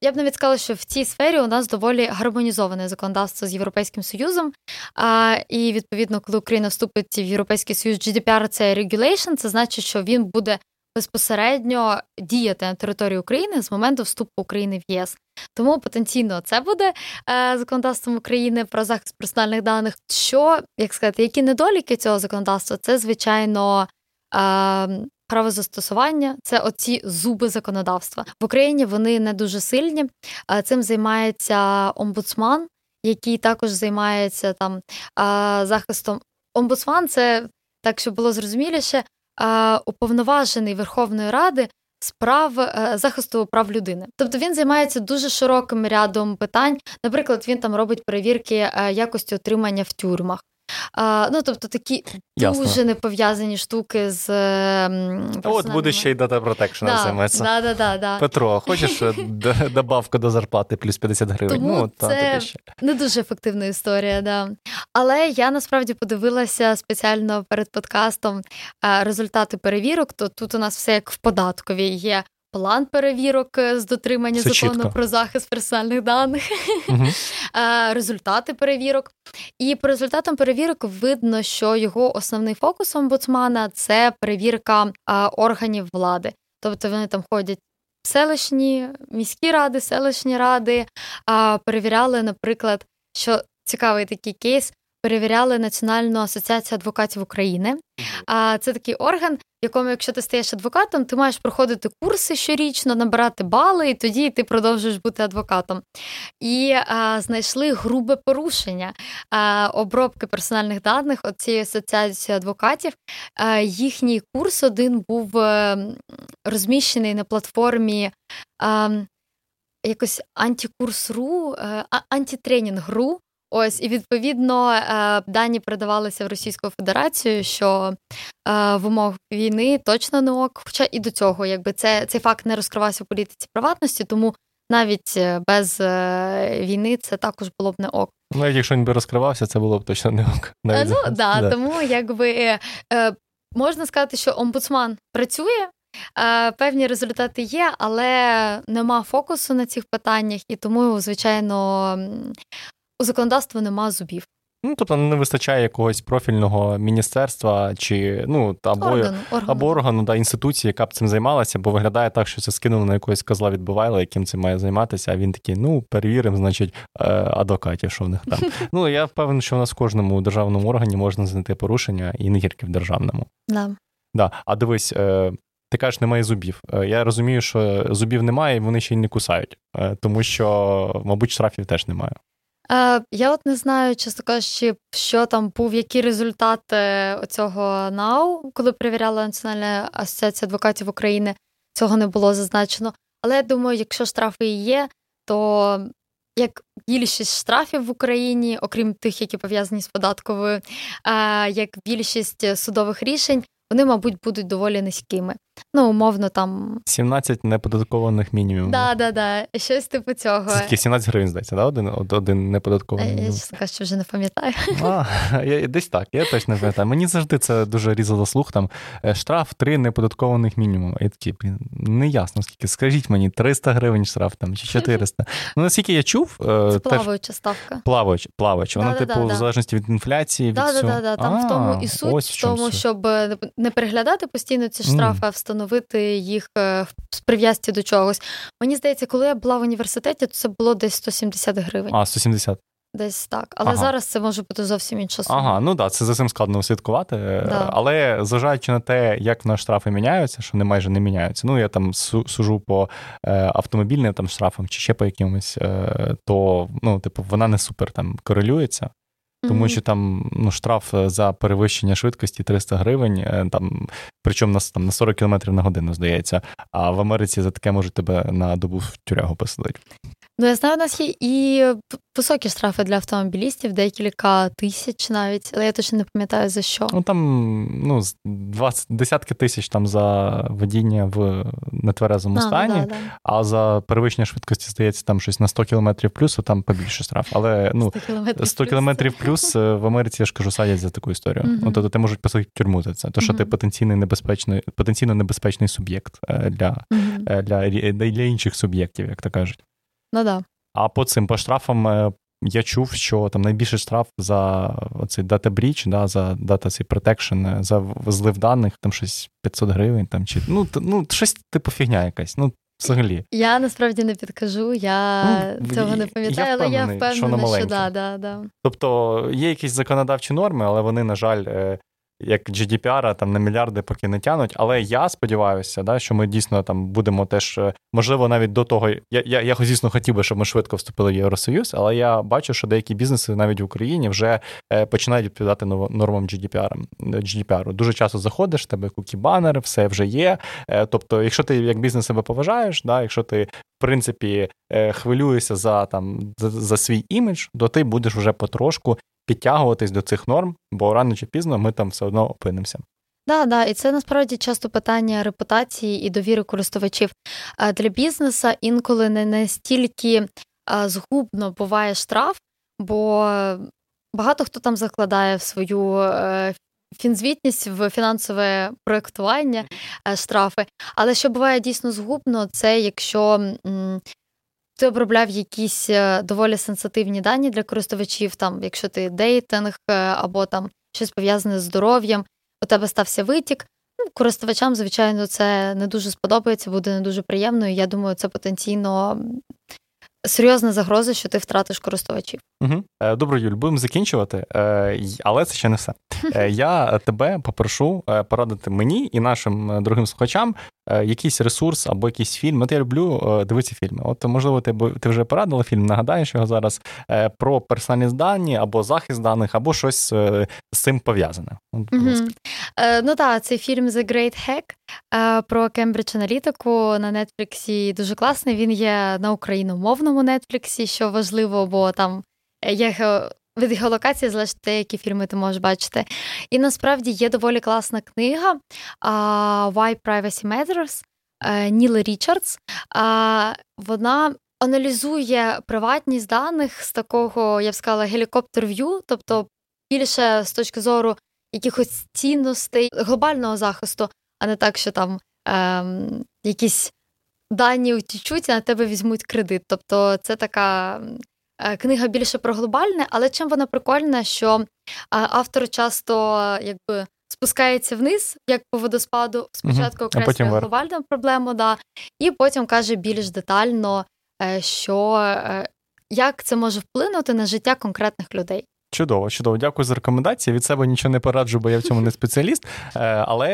я б навіть сказала, що в цій сфері у нас доволі гармонізоване законодавство з Європейським Союзом. А, І відповідно, коли Україна вступить в Європейський Союз, GDPR – це regulation, це значить, що він буде безпосередньо діяти на території України з моменту вступу України в ЄС. Тому потенційно це буде е, законодавством України про захист персональних даних. Що як сказати, які недоліки цього законодавства? Це звичайно. Е, правозастосування це оці зуби законодавства в Україні. Вони не дуже сильні. Цим займається омбудсман, який також займається там захистом. Омбудсман це так, щоб було зрозуміліше, уповноважений Верховної Ради. Справ е, захисту прав людини, тобто він займається дуже широким рядом питань. Наприклад, він там робить перевірки е, якості отримання в тюрмах. А, Ну, тобто такі Ясно. дуже непов'язані штуки з. От буде ще й дата протекшн да, займеться. Да, да, да, да. Петро, хочеш е, добавку до зарплати плюс 50 гривень? Тому ну, та, Це ще. не дуже ефективна історія, да. Але я насправді подивилася спеціально перед подкастом результати перевірок. То тут у нас все як в податковій є план перевірок е, з дотримання Все закону чітко. про захист персональних даних, угу. результати перевірок. І по результатам перевірок видно, що його основний фокус омбудсмана це перевірка органів влади. Тобто вони там ходять. Селищні міські ради, селищні ради перевіряли, наприклад, що цікавий такий кейс перевіряли Національну асоціацію адвокатів України. А це такий орган, в якому, якщо ти стаєш адвокатом, ти маєш проходити курси щорічно, набирати бали, і тоді ти продовжуєш бути адвокатом. І а, знайшли грубе порушення а, обробки персональних даних от цієї асоціації адвокатів. А, їхній курс один був а, е, розміщений на платформі. Якось антикурс.ру, е, антитренінг.ру, Ось і відповідно е, дані передавалися в Російську Федерацію, що е, в умовах війни точно не ок. Хоча і до цього, якби це цей факт не розкривався в політиці приватності, тому навіть е, без війни це також було б не ок. Ну, якщо він би розкривався, це було б точно не ок. Навіть ну да, да, тому якби можна сказати, що омбудсман працює. Певні результати є, але нема фокусу на цих питаннях, і тому, звичайно, у законодавства нема зубів. Ну, тобто не вистачає якогось профільного міністерства чи ну або органу, органу. або органу да, інституції, яка б цим займалася, бо виглядає так, що це скинули на якогось козла відбувайла, яким цим має займатися. А він такий: ну перевіримо, значить, е, адвокатів, що в них там. Ну я впевнений, що в нас в кожному державному органі можна знайти порушення і не тільки в державному. Да. Да. А дивись. Е, ти кажеш, немає зубів. Е, я розумію, що зубів немає, і вони ще й не кусають, тому що, мабуть, штрафів теж немає. Е, Я от не знаю, чесно кажучи, що там був, які результати цього НАУ, коли перевіряла Національна асоціація адвокатів України. Цього не було зазначено. Але я думаю, якщо штрафи і є, то як більшість штрафів в Україні, окрім тих, які пов'язані з податковою, як більшість судових рішень, вони, мабуть, будуть доволі низькими. Ну, умовно, там 17 неподаткованих мінімумів. Да, да, да. Щось типу цього. Це тільки 17 гривень, здається, да? один один неподаткований. Я чесно кажучи, вже не пам'ятаю. А, я, Десь так, я точно не пам'ятаю. Мені завжди це дуже різало слух. Там е, штраф 3 неподаткованих мінімум. І такі, не ясно скільки. Скажіть мені, 300 гривень штраф там чи 400. Ну, наскільки я чув, е, це плаваюча ставка. Плавач, плавач. Вона, да, типу, да, в залежності від інфляції. від всього. Там в тому і суть, в тому, щоб не переглядати постійно ці штрафи, mm. а встановити їх е, з прив'язці до чогось. Мені здається, коли я була в університеті, то це було десь 170 гривень. А, 170. Десь так. Але ага. зараз це може бути зовсім інша сума. Ага, ну так, да, це за цим складно слідкувати. Да. Але зважаючи на те, як в нас штрафи міняються, що вони майже не міняються. Ну, я там сужу по е, автомобільним там штрафам чи ще по якимось, е, то ну, типу, вона не супер там корелюється. Тому що там ну, штраф е, за перевищення швидкості 300 гривень, е, там, причому на, там, на 40 км на годину, здається. А в Америці за таке можуть тебе на добу в тюрягу посадити. Ну, я знаю, у нас є і високі штрафи для автомобілістів, декілька тисяч навіть, але я точно не пам'ятаю за що. Ну там ну, 20, десятки тисяч там за водіння в нетверезому а, стані, да, да. а за перевищення швидкості, здається, там щось на 100 км плюс, а там побільше штраф. Але ну, 100 км плюс е, в Америці, я ж кажу, садять за таку історію. Mm-hmm. Ну, Тобто ти можуть посадити тюрму за це. То, що mm-hmm. ти потенційний небезпечний, потенційно небезпечний суб'єкт е, для, mm-hmm. для, для, для інших суб'єктів, як то кажуть. Ну да. А по цим по штрафам е, я чув, що там найбільший штраф за оцей data breach, да, за data цей protection, е, за злив даних, там щось 500 гривень, там чи ну, ну щось типу фігня якась. Ну, взагалі. Я насправді не підкажу, я ну, цього не пам'ятаю, я але я впевнена, що, що да, да, да. Тобто є якісь законодавчі норми, але вони, на жаль, е, як GDPR там на мільярди поки не тянуть. Але я сподіваюся, да, що ми дійсно там будемо теж, е, можливо, навіть до того. Я, я, я звісно, хотів би, щоб ми швидко вступили в Євросоюз, але я бачу, що деякі бізнеси навіть в Україні вже е, починають відповідати нормам GDPR. GDPR. Дуже часто заходиш, тебе кукі банер, все вже є. Е, тобто, якщо ти як бізнес себе поважаєш, да, якщо ти в принципі хвилюєшся за там за, за свій імідж, то ти будеш вже потрошку підтягуватись до цих норм, бо рано чи пізно ми там все одно опинимося. Да, да, і це насправді часто питання репутації і довіри користувачів для бізнесу інколи не настільки згубно буває штраф, бо багато хто там закладає в свою е, фінзвітність в фінансове проєктування е, штрафи. Але що буває дійсно згубно, це якщо ти обробляв якісь е, доволі сенситивні дані для користувачів, там, якщо ти дейтинг е, або там щось пов'язане з здоров'ям, у тебе стався витік. Ну, користувачам, звичайно, це не дуже сподобається, буде не дуже приємно. і Я думаю, це потенційно серйозна загроза, що ти втратиш користувачів. Угу. Добре, Юль, будемо закінчувати, але це ще не все. Я тебе попрошу порадити мені і нашим другим слухачам Е, якийсь ресурс або якийсь фільм. От я люблю е, дивитися фільми. От, можливо, ти ти вже порадила фільм, нагадаєш його зараз е, про персональні дані або захист даних, або щось з цим пов'язане. mm Ну так, цей фільм The Great Hack про Кембридж аналітику на Нетфліксі дуже класний. Він є на україномовному Нетфліксі, що важливо, бо там є від геолокації залежить те, які фільми ти можеш бачити. І насправді є доволі класна книга Why Privacy Matters е, Ніли Річардс. Вона аналізує приватність даних з такого, я б сказала, гелікоптер-в'ю, тобто більше з точки зору якихось цінностей глобального захисту, а не так, що там ем, якісь дані утічуть, а на тебе візьмуть кредит. Тобто це така Е, книга більше про глобальне, але чим вона прикольна, що е, автор часто якби спускається вниз, як по водоспаду, спочатку окреслює глобальну проблему, да, і потім каже більш детально, е, що як це може вплинути на життя конкретних людей. Чудово, чудово. Дякую за рекомендації. Від себе нічого не пораджу, бо я в цьому не спеціаліст. Е, але,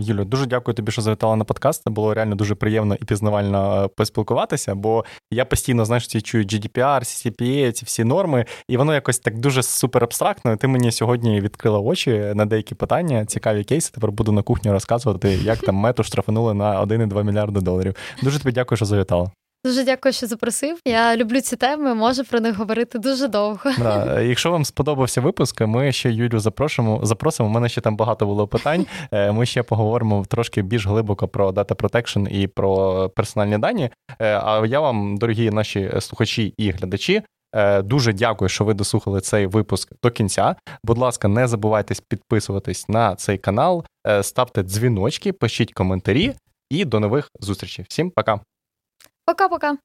Юлю, дуже дякую тобі, що завітала на подкаст. Це було реально дуже приємно і пізнавально поспілкуватися, бо я постійно знаєш, чую GDPR, CCPA, ці всі норми, і воно якось так дуже супер абстрактно. Ти мені сьогодні відкрила очі на деякі питання, цікаві кейси. Тепер буду на кухні розказувати, як там мету штрафанули на 1,2 мільярди доларів. Дуже тобі дякую, що завітала. Дуже дякую, що запросив. Я люблю ці теми, можу про них говорити дуже довго. Да. Якщо вам сподобався випуск, ми ще Юлю запрошуємо. Запросимо. У мене ще там багато було питань. Е, ми ще поговоримо трошки більш глибоко про Data Protection і про персональні дані. Е, а я вам, дорогі наші слухачі і глядачі. Е, дуже дякую, що ви дослухали цей випуск до кінця. Будь ласка, не забувайте підписуватись на цей канал, ставте дзвіночки, пишіть коментарі і до нових зустрічей. Всім пока. Пока-пока.